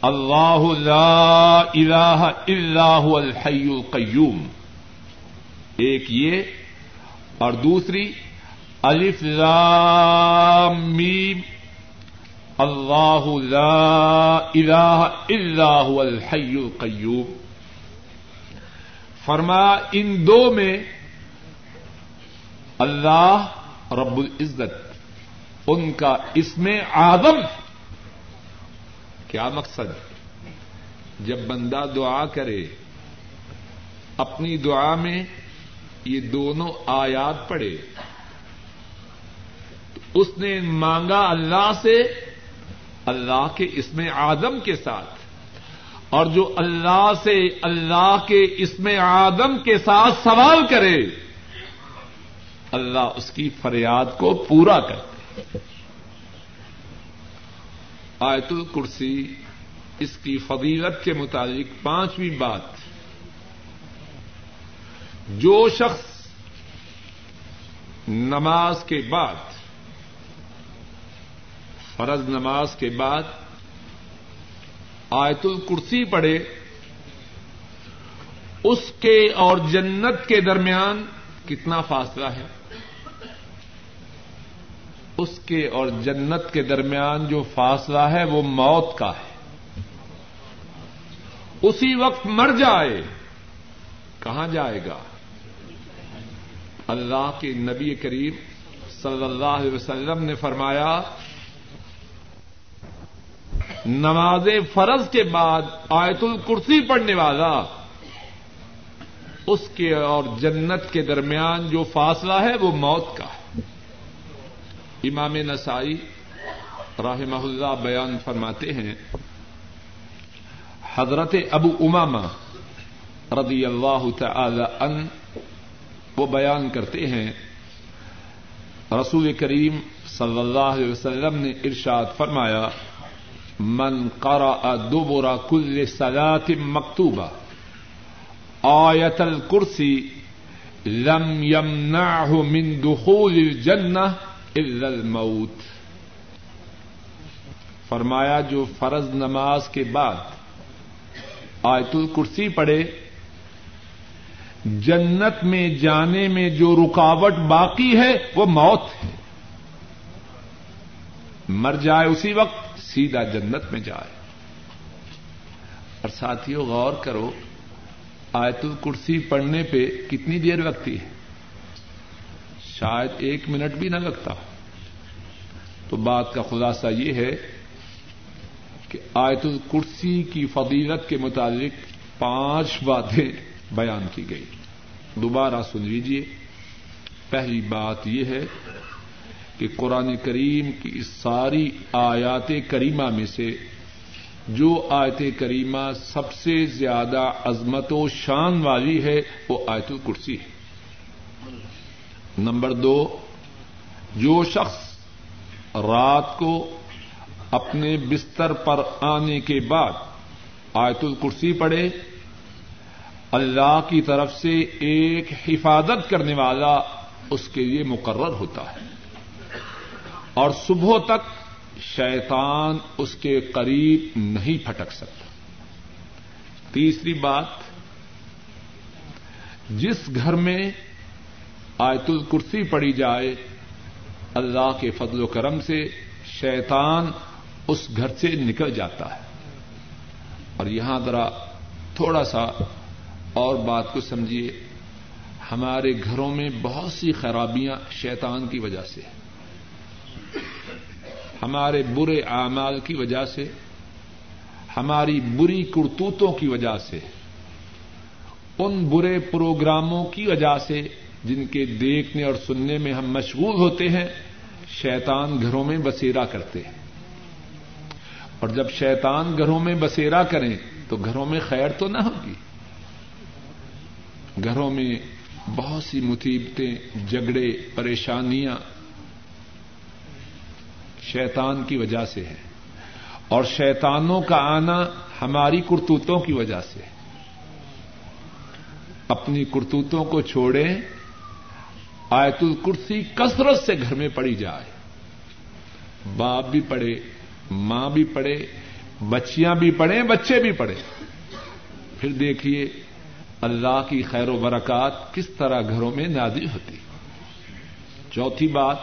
اللہ لا الہ الا هو الحی القیوم۔ ایک یہ اور دوسری الف لام میم۔ اللہ لا الہ الا هو الحی القیوم۔ فرما، ان دو میں اللہ رب العزت ان کا اس میں آدم کیا مقصد؟ جب بندہ دعا کرے، اپنی دعا میں یہ دونوں آیات پڑے تو اس نے مانگا اللہ سے، اللہ کے اس میں آدم کے ساتھ۔ اور جو اللہ سے اللہ کے اس میں آدم کے ساتھ سوال کرے، اللہ اس کی فریاد کو پورا کرتے آیت الکرسی، اس کی فضیلت کے مطابق پانچویں بات۔ جو شخص نماز کے بعد، فرض نماز کے بعد آیت الکرسی پڑھے، اس کے اور جنت کے درمیان کتنا فاصلہ ہے؟ اس کے اور جنت کے درمیان جو فاصلہ ہے وہ موت کا ہے۔ اسی وقت مر جائے۔ کہاں جائے گا؟ اللہ کے نبی کریم صلی اللہ علیہ وسلم نے فرمایا، نماز فرض کے بعد آیت الکرسی پڑھنے والا، اس کے اور جنت کے درمیان جو فاصلہ ہے وہ موت کا ہے۔ امام نسائی رحمہ اللہ بیان فرماتے ہیں، حضرت ابو امامہ رضی اللہ تعالی ان وہ بیان کرتے ہیں، رسول کریم صلی اللہ علیہ وسلم نے ارشاد فرمایا، من قرأ دبر كل صلاة مکتوبہ، آیت الکرسی لم يمنعه من دخول الجنہ الا الموت فرمایا، جو فرض نماز کے بعد آیت الکرسی پڑھے، جنت میں جانے میں جو رکاوٹ باقی ہے، وہ موت ہے۔ مر جائے اسی وقت، سیدھا جنت میں جائے۔ اور ساتھیوں غور کرو، آیت الکرسی پڑھنے پہ کتنی دیر لگتی ہے؟ شاید ایک منٹ بھی نہ لگتا۔ تو بات کا خلاصہ یہ ہے کہ آیت الکرسی کی فضیلت کے متعلق پانچ باتیں بیان کی گئی۔ دوبارہ سن لیجیے پہلی بات یہ ہے کہ قرآن کریم کی اس ساری آیات کریمہ میں سے جو آیت کریمہ سب سے زیادہ عظمت و شان والی ہے، وہ آیت الکرسی ہے۔ نمبر دو، جو شخص رات کو اپنے بستر پر آنے کے بعد آیت الکرسی پڑھے، اللہ کی طرف سے ایک حفاظت کرنے والا اس کے لیے مقرر ہوتا ہے۔ اور صبح تک شیطان اس کے قریب نہیں پھٹک سکتا۔ تیسری بات، جس گھر میں آیت الکرسی پڑی جائے اللہ کے فضل و کرم سے، شیطان اس گھر سے نکل جاتا ہے۔ اور یہاں ذرا تھوڑا سا اور بات کو سمجھیے۔ ہمارے گھروں میں بہت سی خرابیاں شیطان کی وجہ سے ہمارے برے اعمال کی وجہ سے، ہماری بری کرتوتوں کی وجہ سے، ان برے پروگراموں کی وجہ سے جن کے دیکھنے اور سننے میں ہم مشغول ہوتے ہیں، شیطان گھروں میں بسیرا کرتے ہیں۔ اور جب شیطان گھروں میں بسیرا کریں، تو گھروں میں خیر تو نہ ہوگی۔ گھروں میں بہت سی مصیبتیں، جھگڑے، پریشانیاں شیطان کی وجہ سے ہے اور شیطانوں کا آنا ہماری کرتوتوں کی وجہ سے اپنی کرتوتوں کو چھوڑیں آیت الکرسی کثرت سے گھر میں پڑی جائے۔ باپ بھی پڑے ماں بھی پڑھے، بچیاں بھی پڑھیں، بچے بھی پڑھیں۔ پھر دیکھیے، اللہ کی خیر و برکات کس طرح گھروں میں نازل ہوتی۔ چوتھی بات،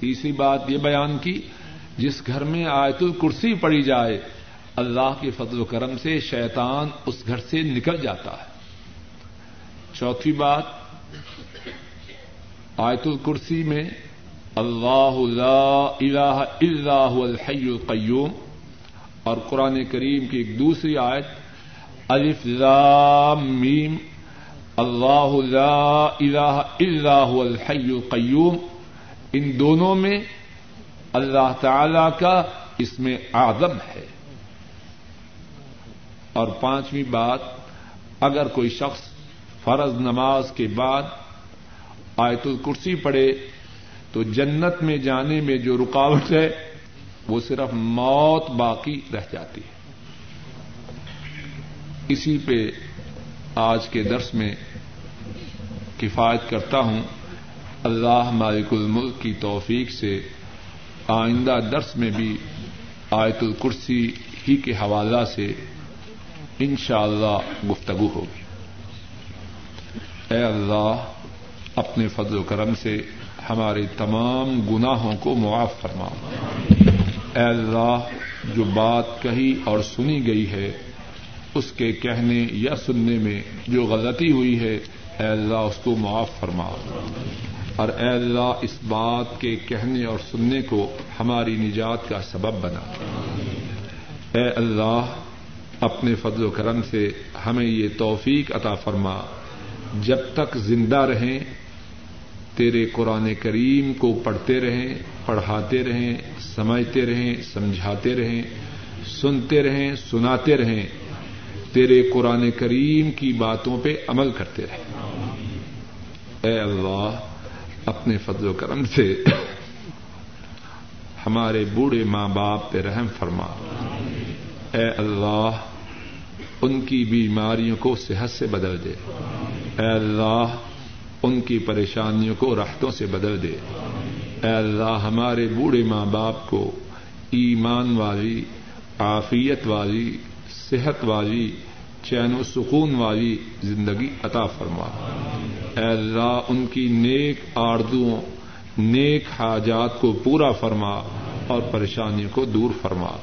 تیسری بات یہ بیان کی، جس گھر میں آیت الکرسی پڑی جائے، اللہ کے فضل و کرم سے شیطان اس گھر سے نکل جاتا ہے۔ چوتھی بات آیت الکرسی میں اللہ لا الہ الا هو الحی القیوم اور قرآن کریم کی ایک دوسری آیت الف لام میم اللہ لا الہ الا هو الحی القیوم ان دونوں میں اللہ تعالی کا اس میں آدم ہے اور پانچویں بات اگر کوئی شخص فرض نماز کے بعد آیت الکرسی پڑھے تو جنت میں جانے میں جو رکاوٹ ہے وہ صرف موت باقی رہ جاتی ہے۔ اسی پہ آج کے درس میں کفایت کرتا ہوں۔ اللہ مالک الملک کی توفیق سے آئندہ درس میں بھی آیت الکرسی ہی کے حوالہ سے انشاءاللہ اللہ گفتگو ہوگی۔ اے اللہ، اپنے فضل و کرم سے ہمارے تمام گناہوں کو معاف فرما۔ اے اللہ، جو بات کہی اور سنی گئی ہے، اس کے کہنے یا سننے میں جو غلطی ہوئی ہے، اے اللہ، اس کو معاف فرما۔ اور اے اللہ، اس بات کے کہنے اور سننے کو ہماری نجات کا سبب بنا۔ اے اللہ، اپنے فضل و کرم سے ہمیں یہ توفیق عطا فرما۔ جب تک زندہ رہیں، تیرے قرآن کریم کو پڑھتے رہیں، پڑھاتے رہیں، سمجھتے رہیں، سمجھاتے رہیں، سنتے رہیں، سناتے رہیں، تیرے قرآن کریم کی باتوں پہ عمل کرتے رہے اے اللہ، اپنے فضل و کرم سے ہمارے بوڑھے ماں باپ پہ رحم فرما۔ اے اللہ، ان کی بیماریوں کو صحت سے بدل دے۔ اے اللہ، ان کی پریشانیوں کو راحتوں سے بدل دے۔ اے اللہ، ہمارے بوڑھے ماں باپ کو ایمان والی، عافیت والی، صحت والی، چین و سکون والی زندگی عطا فرما۔ اے اللہ، ان کی نیک آردوں نیک حاجات کو پورا فرما اور پریشانیوں کو دور فرما۔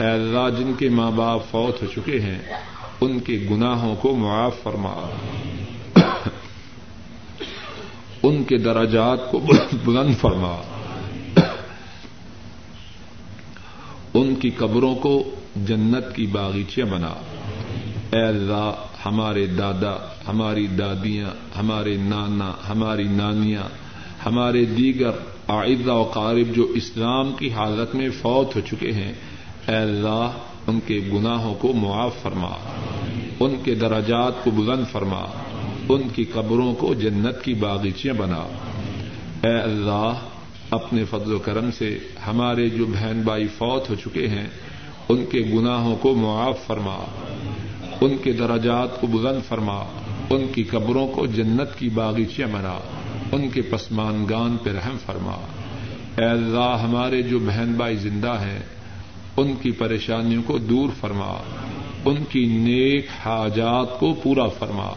اے اللہ، جن کے ماں باپ فوت ہو چکے ہیں ان کے گناہوں کو معاف فرما۔ ان کے دراجات کو بلند فرما۔ ان کی قبروں کو جنت کی باغیچیاں بنا۔ اے اللہ، ہمارے دادا، ہماری دادیاں، ہمارے نانا، ہماری نانیاں، ہمارے دیگر آئزہ و قارب جو اسلام کی حالت میں فوت ہو چکے ہیں۔ اے اللہ ان کے گناہوں کو معاف فرما، ان کے دراجات کو بلند فرما، ان کی قبروں کو جنت کی باغیچیاں بنا۔ اے اللہ، اپنے فضل و کرم سے ہمارے جو بہن بھائی فوت ہو چکے ہیں، ان کے گناہوں کو معاف فرما۔ ان کے دراجات کو بلند فرما۔ ان کی قبروں کو جنت کی باغیچیاں بنا۔ ان کے پسمان گان پہ رحم فرما۔ اے اللہ، ہمارے جو بہن بھائی زندہ ہیں ان کی پریشانیوں کو دور فرما، ان کی نیک حاجات کو پورا فرما،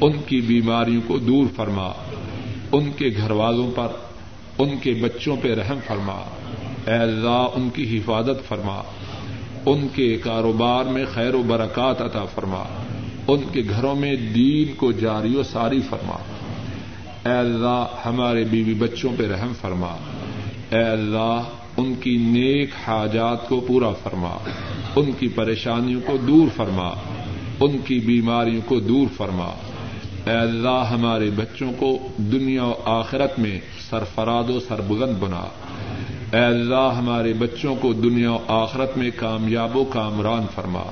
ان کی بیماریوں کو دور فرما، ان کے گھر والوں پر، ان کے بچوں پہ رحم فرما۔ اے اللہ، ان کی حفاظت فرما، ان کے کاروبار میں خیر و برکات عطا فرما، ان کے گھروں میں دین کو جاری و ساری فرما۔ اے اللہ، ہمارے بیوی بچوں پہ رحم فرما۔ اے اللہ ان کی نیک حاجات کو پورا فرما، ان کی پریشانیوں کو دور فرما، ان کی بیماریوں کو دور فرما۔ اے اللہ، ہمارے بچوں کو دنیا و آخرت میں سرفراد و سربلند بنا۔ اے اللہ، ہمارے بچوں کو دنیا و آخرت میں کامیاب و کامران فرما۔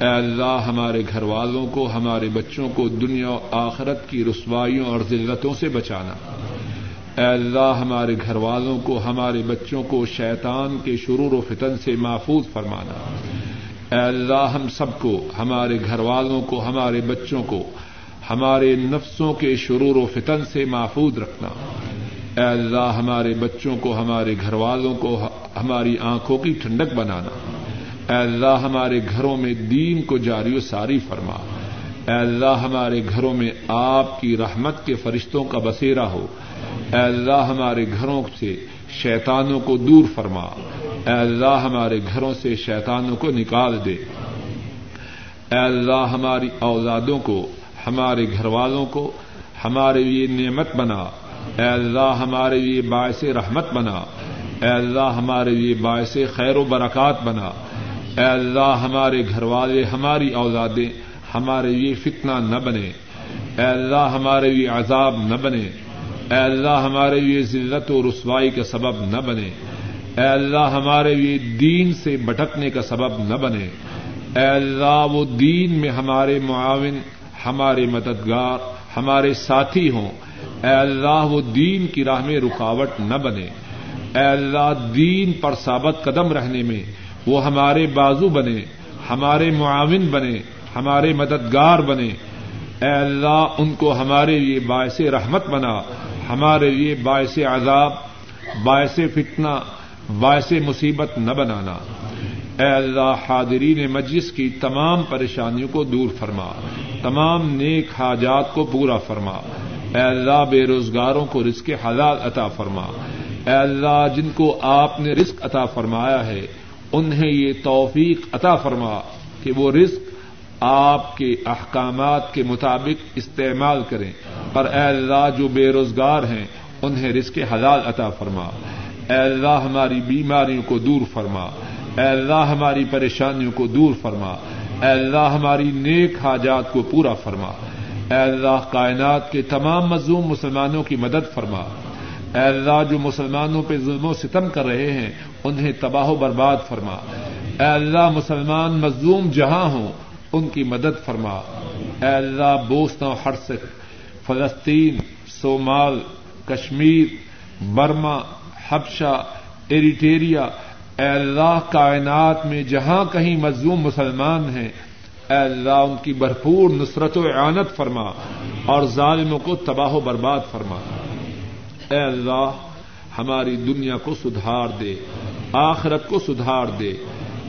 اے اللہ، ہمارے گھر والوں کو، ہمارے بچوں کو دنیا و آخرت کی رسوائیوں اور ذلتوں سے بچانا۔ اے اللہ، ہمارے گھر والوں کو، ہمارے بچوں کو شیطان کے شرور و فتن سے محفوظ فرمانا۔ اے اللہ، ہم سب کو، ہمارے گھر والوں کو، ہمارے بچوں کو، ہمارے نفسوں کے شرور و فتن سے محفوظ رکھنا۔ اے اللہ، ہمارے بچوں کو، ہمارے گھر والوں کو ہماری آنکھوں کی ٹھنڈک بنانا۔ اے اللہ، ہمارے گھروں میں دین کو جاری و ساری فرما۔ اے اللہ، ہمارے گھروں میں آپ کی رحمت کے فرشتوں کا بسیرا ہو۔ اے اللہ ہمارے گھروں سے شیطانوں کو دور فرما۔ اے اللہ ہمارے گھروں سے شیطانوں کو نکال دے۔ اے اللہ ہماری اولادوں کو، ہمارے گھر والوں کو ہمارے لیے نعمت بنا۔ اے اللہ ہمارے لیے باعث رحمت بنا۔ اے اللہ ہمارے لیے باعث خیر و برکات بنا۔ اے اللہ ہمارے گھر والے ہماری اولادیں ہمارے لیے فتنہ نہ بنے۔ اے اللہ ہمارے لیے عذاب نہ بنے۔ اے اللہ ہمارے لیے ذلت و رسوائی کا سبب نہ بنے۔ اے اللہ ہمارے لیے دین سے بھٹکنے کا سبب نہ بنے۔ اے اللہ وہ دین میں ہمارے معاون، ہمارے مددگار، ہمارے ساتھی ہوں۔ اے اللہ وہ دین کی راہ میں رکاوٹ نہ بنے۔ اے اللہ دین پر ثابت قدم رہنے میں وہ ہمارے بازو بنے، ہمارے معاون بنے، ہمارے مددگار بنے۔ اے اللہ ان کو ہمارے لیے باعث رحمت بنا۔ ہمارے لیے باعث عذاب، باعث فتنہ، باعث مصیبت نہ بنانا۔ اے اللہ، حاضرین مجلس کی تمام پریشانیوں کو دور فرما، تمام نیک حاجات کو پورا فرما۔ اے اللہ، بے روزگاروں کو رزق حلال عطا فرما۔ اے اللہ، جن کو آپ نے رزق عطا فرمایا ہے، انہیں یہ توفیق عطا فرما کہ وہ رزق آپ کے احکامات کے مطابق استعمال کریں۔ اور اے اللہ، جو بے روزگار ہیں، انہیں رزق حلال عطا فرما۔ اے اللہ، ہماری بیماریوں کو دور فرما۔ اے اللہ، ہماری پریشانیوں کو دور فرما۔ اے اللہ، ہماری نیک حاجات کو پورا فرما۔ اے اللہ، کائنات کے تمام مظلوم مسلمانوں کی مدد فرما۔ اے اللہ، جو مسلمانوں پہ ظلم و ستم کر رہے ہیں، انہیں تباہ و برباد فرما۔ اے اللہ، مسلمان مظلوم جہاں ہوں ان کی مدد فرما۔ اے اللہ بوسن و ہرسک، فلسطین، صومال، کشمیر، برما، حبشہ، ایریٹیریا، اے اللہ کائنات میں جہاں کہیں مظلوم مسلمان ہیں، اے اللہ ان کی بھرپور نصرت و اعانت فرما اور ظالموں کو تباہ و برباد فرما۔ اے اللہ ہماری دنیا کو سدھار دے، آخرت کو سدھار دے۔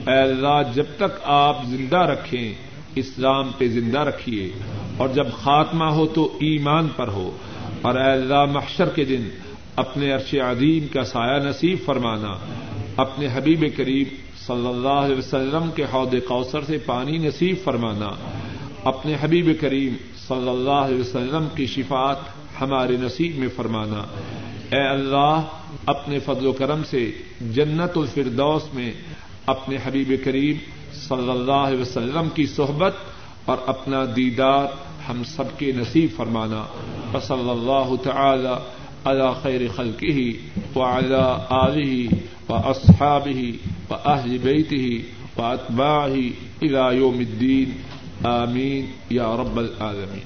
اے اللہ جب تک آپ زندہ رکھیں اسلام پہ زندہ رکھیے اور جب خاتمہ ہو تو ایمان پر ہو اور اے اللہ محشر کے دن اپنے عرش عظیم کا سایہ نصیب فرمانا اپنے حبیب کریم صلی اللہ علیہ وسلم کے حوض کوثر سے پانی نصیب فرمانا اپنے حبیب کریم صلی اللہ علیہ وسلم کی شفات ہمارے نصیب میں فرمانا اے اللہ اپنے فضل و کرم سے جنت الفردوس میں اپنے حبیب کریم صلی اللہ علیہ وسلم کی صحبت اور اپنا دیدار ہم سب کے نصیب فرمانا۔ صلی اللہ تعالی على خير خلقه وعلى آله وأصحابه وأهل بيته وأتباعه إلى يوم الدين آمين يا رب العالمين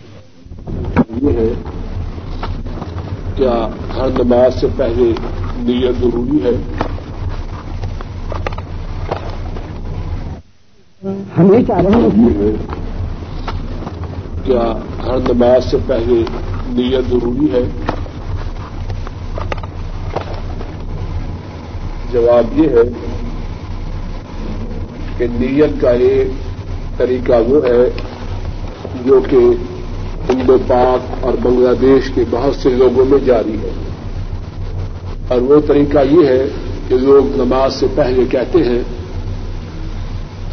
یہ ہے کیا ہر نماز سے پہلے نیت ضروری ہے؟ ہم یہ چاہ رہے ہیں کیا ہر نماز سے پہلے نیت ضروری ہے؟ جواب یہ ہے کہ نیت کا ایک طریقہ وہ ہے جو کہ ہندو پاک اور بنگلہ دیش کے بہت سے لوگوں میں جاری ہے۔ اور وہ طریقہ یہ ہے کہ لوگ نماز سے پہلے کہتے ہیں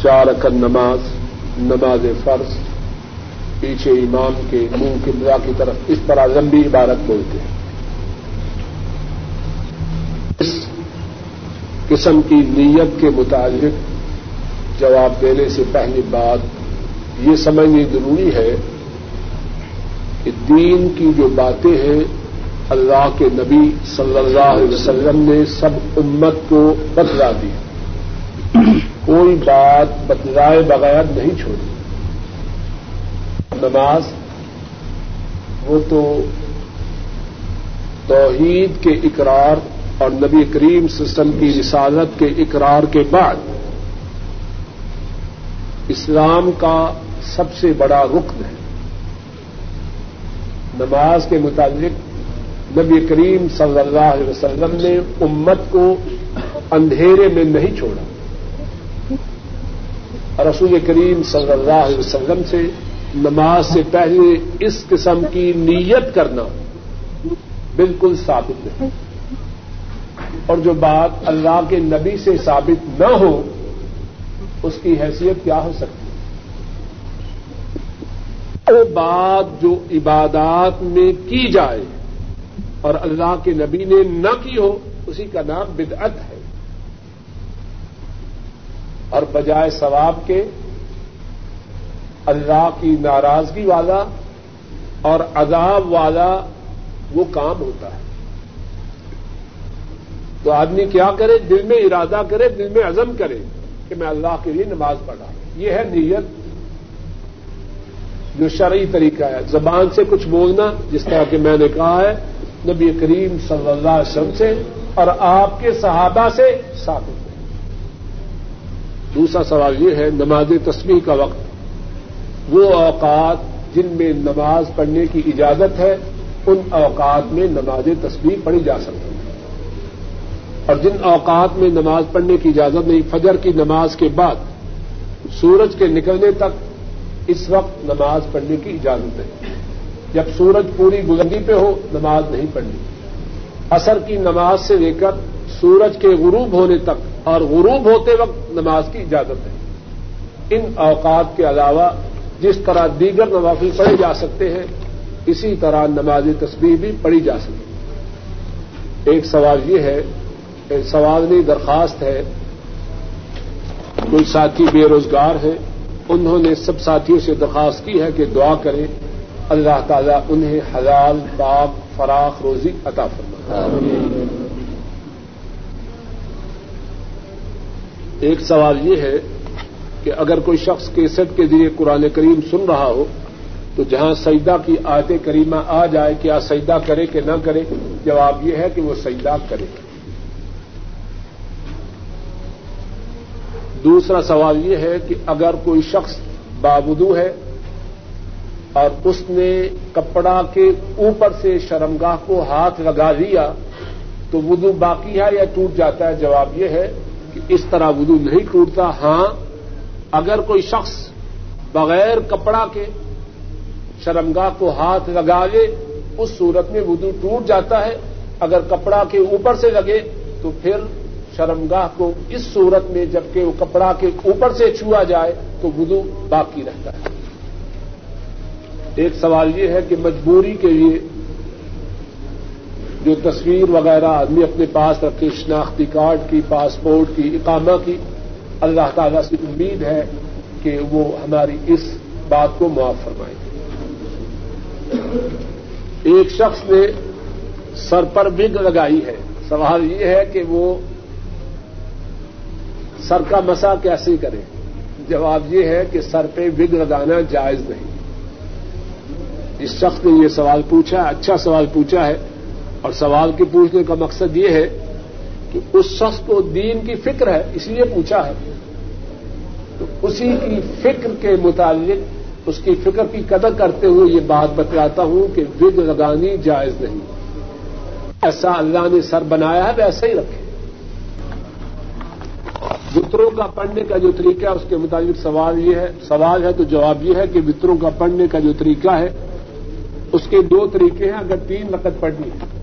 چار اکر نماز نماز فرض، پیچھے امام کے منہ کی کی طرف اس طرح لمبی عبارت بولتے ہیں۔ اس قسم کی نیت کے متعلق جواب دینے سے پہلی بات یہ سمجھنی ضروری ہے کہ دین کی جو باتیں ہیں، اللہ کے نبی صلی اللہ علیہ وسلم نے سب امت کو بتلا دی کوئی بات بتلائے بغیر نہیں چھوڑی۔ نماز، وہ تو توحید کے اقرار اور نبی کریم سسٹم کی رسالت کے اقرار کے بعد اسلام کا سب سے بڑا رکن ہے۔ نماز کے متعلق نبی کریم صلی اللہ علیہ وسلم نے امت کو اندھیرے میں نہیں چھوڑا۔ رسول کریم صلی اللہ علیہ وسلم سے نماز سے پہلے اس قسم کی نیت کرنا بالکل ثابت نہیں اور جو بات اللہ کے نبی سے ثابت نہ ہو، اس کی حیثیت کیا ہو سکتی وہ بات جو عبادات میں کی جائے اور اللہ کے نبی نے نہ کی ہو، اسی کا نام بدعت ہے۔ اور بجائے ثواب کے اللہ کی ناراضگی والا اور عذاب والا وہ کام ہوتا ہے۔ تو آدمی کیا کرے؟ دل میں ارادہ کرے، دل میں عزم کرے کہ میں اللہ کے لیے نماز پڑھا۔ یہ ہے نیت۔ جو شرعی طریقہ ہے۔ زبان سے کچھ بولنا، جس طرح کہ میں نے کہا ہے، نبی کریم صلی اللہ علیہ وسلم سے اور آپ کے صحابہ سے ثابت۔ دوسرا سوال یہ ہے، نماز تصویر کا وقت۔ وہ اوقات جن میں نماز پڑھنے کی اجازت ہے، ان اوقات میں نماز تصویر پڑھی جا سکتی ہے۔ اور جن اوقات میں نماز پڑھنے کی اجازت نہیں، فجر کی نماز کے بعد، سورج کے نکلنے تک اس وقت نماز پڑھنے کی اجازت ہے۔ جب سورج پوری بلندی پہ ہو، نماز نہیں پڑھنی۔ اثر کی نماز سے لے کر سورج کے غروب ہونے تک اور غروب ہوتے وقت نماز کی اجازت ہے۔ ان اوقات کے علاوہ جس طرح دیگر نوافل پڑھے جا سکتے ہیں، اسی طرح نماز تصویر بھی پڑھی جا سکتی ایک سوال یہ ہے سوالنی درخواست ہے، کوئی ساتھی بے روزگار ہیں، انہوں نے سب ساتھیوں سے درخواست کی ہے کہ دعا کریں، اللہ تعالیٰ انہیں حلال، پاک، فراخ، روزی عطا فرما ایک سوال یہ ہے کہ اگر کوئی شخص کیسٹ کے ذریعے قرآن کریم سن رہا ہو، تو جہاں سجدہ کی آیت کریمہ آ جائے کیا سجدہ کرے کہ نہ کرے، جواب یہ ہے کہ وہ سجدہ کرے۔ دوسرا سوال یہ ہے کہ اگر کوئی شخص بابدو ہے اور اس نے کپڑا کے اوپر سے شرمگاہ کو ہاتھ لگا لیا تو وضو باقی ہے یا ٹوٹ جاتا ہے؟ جواب یہ ہے کہ اس طرح وضو نہیں ٹوٹتا ہاں اگر کوئی شخص بغیر کپڑا کے شرمگاہ کو ہاتھ لگا لے اس صورت میں وضو ٹوٹ جاتا ہے، اگر کپڑا کے اوپر سے لگے تو پھر شرمگاہ کو اس صورت میں جبکہ وہ کپڑا کے اوپر سے چھوا جائے تو وضو باقی رہتا ہے۔ ایک سوال یہ ہے کہ مجبوری کے لیے جو تصویر وغیرہ آدمی اپنے پاس رکھے، شناختی کارڈ کی، پاسپورٹ کی، اقامہ کی، اللہ تعالی سے امید ہے کہ وہ ہماری اس بات کو معاف فرمائیں گے ایک شخص نے سر پر بگ لگائی ہے۔ سوال یہ ہے کہ وہ سر کا مسا کیسے کرے؟ جواب یہ ہے کہ سر پہ وگ لگانا جائز نہیں۔ اس شخص نے یہ سوال پوچھا اچھا سوال پوچھا ہے۔ اور سوال کے پوچھنے کا مقصد یہ ہے کہ اس شخص کو دین کی فکر ہے، اس لیے پوچھا ہے۔ تو اسی کی فکر کے متعلق، اس کی فکر کی قدر کرتے ہوئے یہ بات بتلاتا ہوں کہ وگ لگانی جائز نہیں۔ ایسا اللہ نے سر بنایا ہے ویسا ہی رکھے۔ وطروں کا پڑھنے کا جو طریقہ ہے، اس کے مطابق سوال یہ ہے، سوال ہے تو جواب یہ ہے کہ وطروں کا پڑھنے کا جو طریقہ ہے، اس کے دو طریقے ہیں، اگر تین رقط پڑھنی ہے۔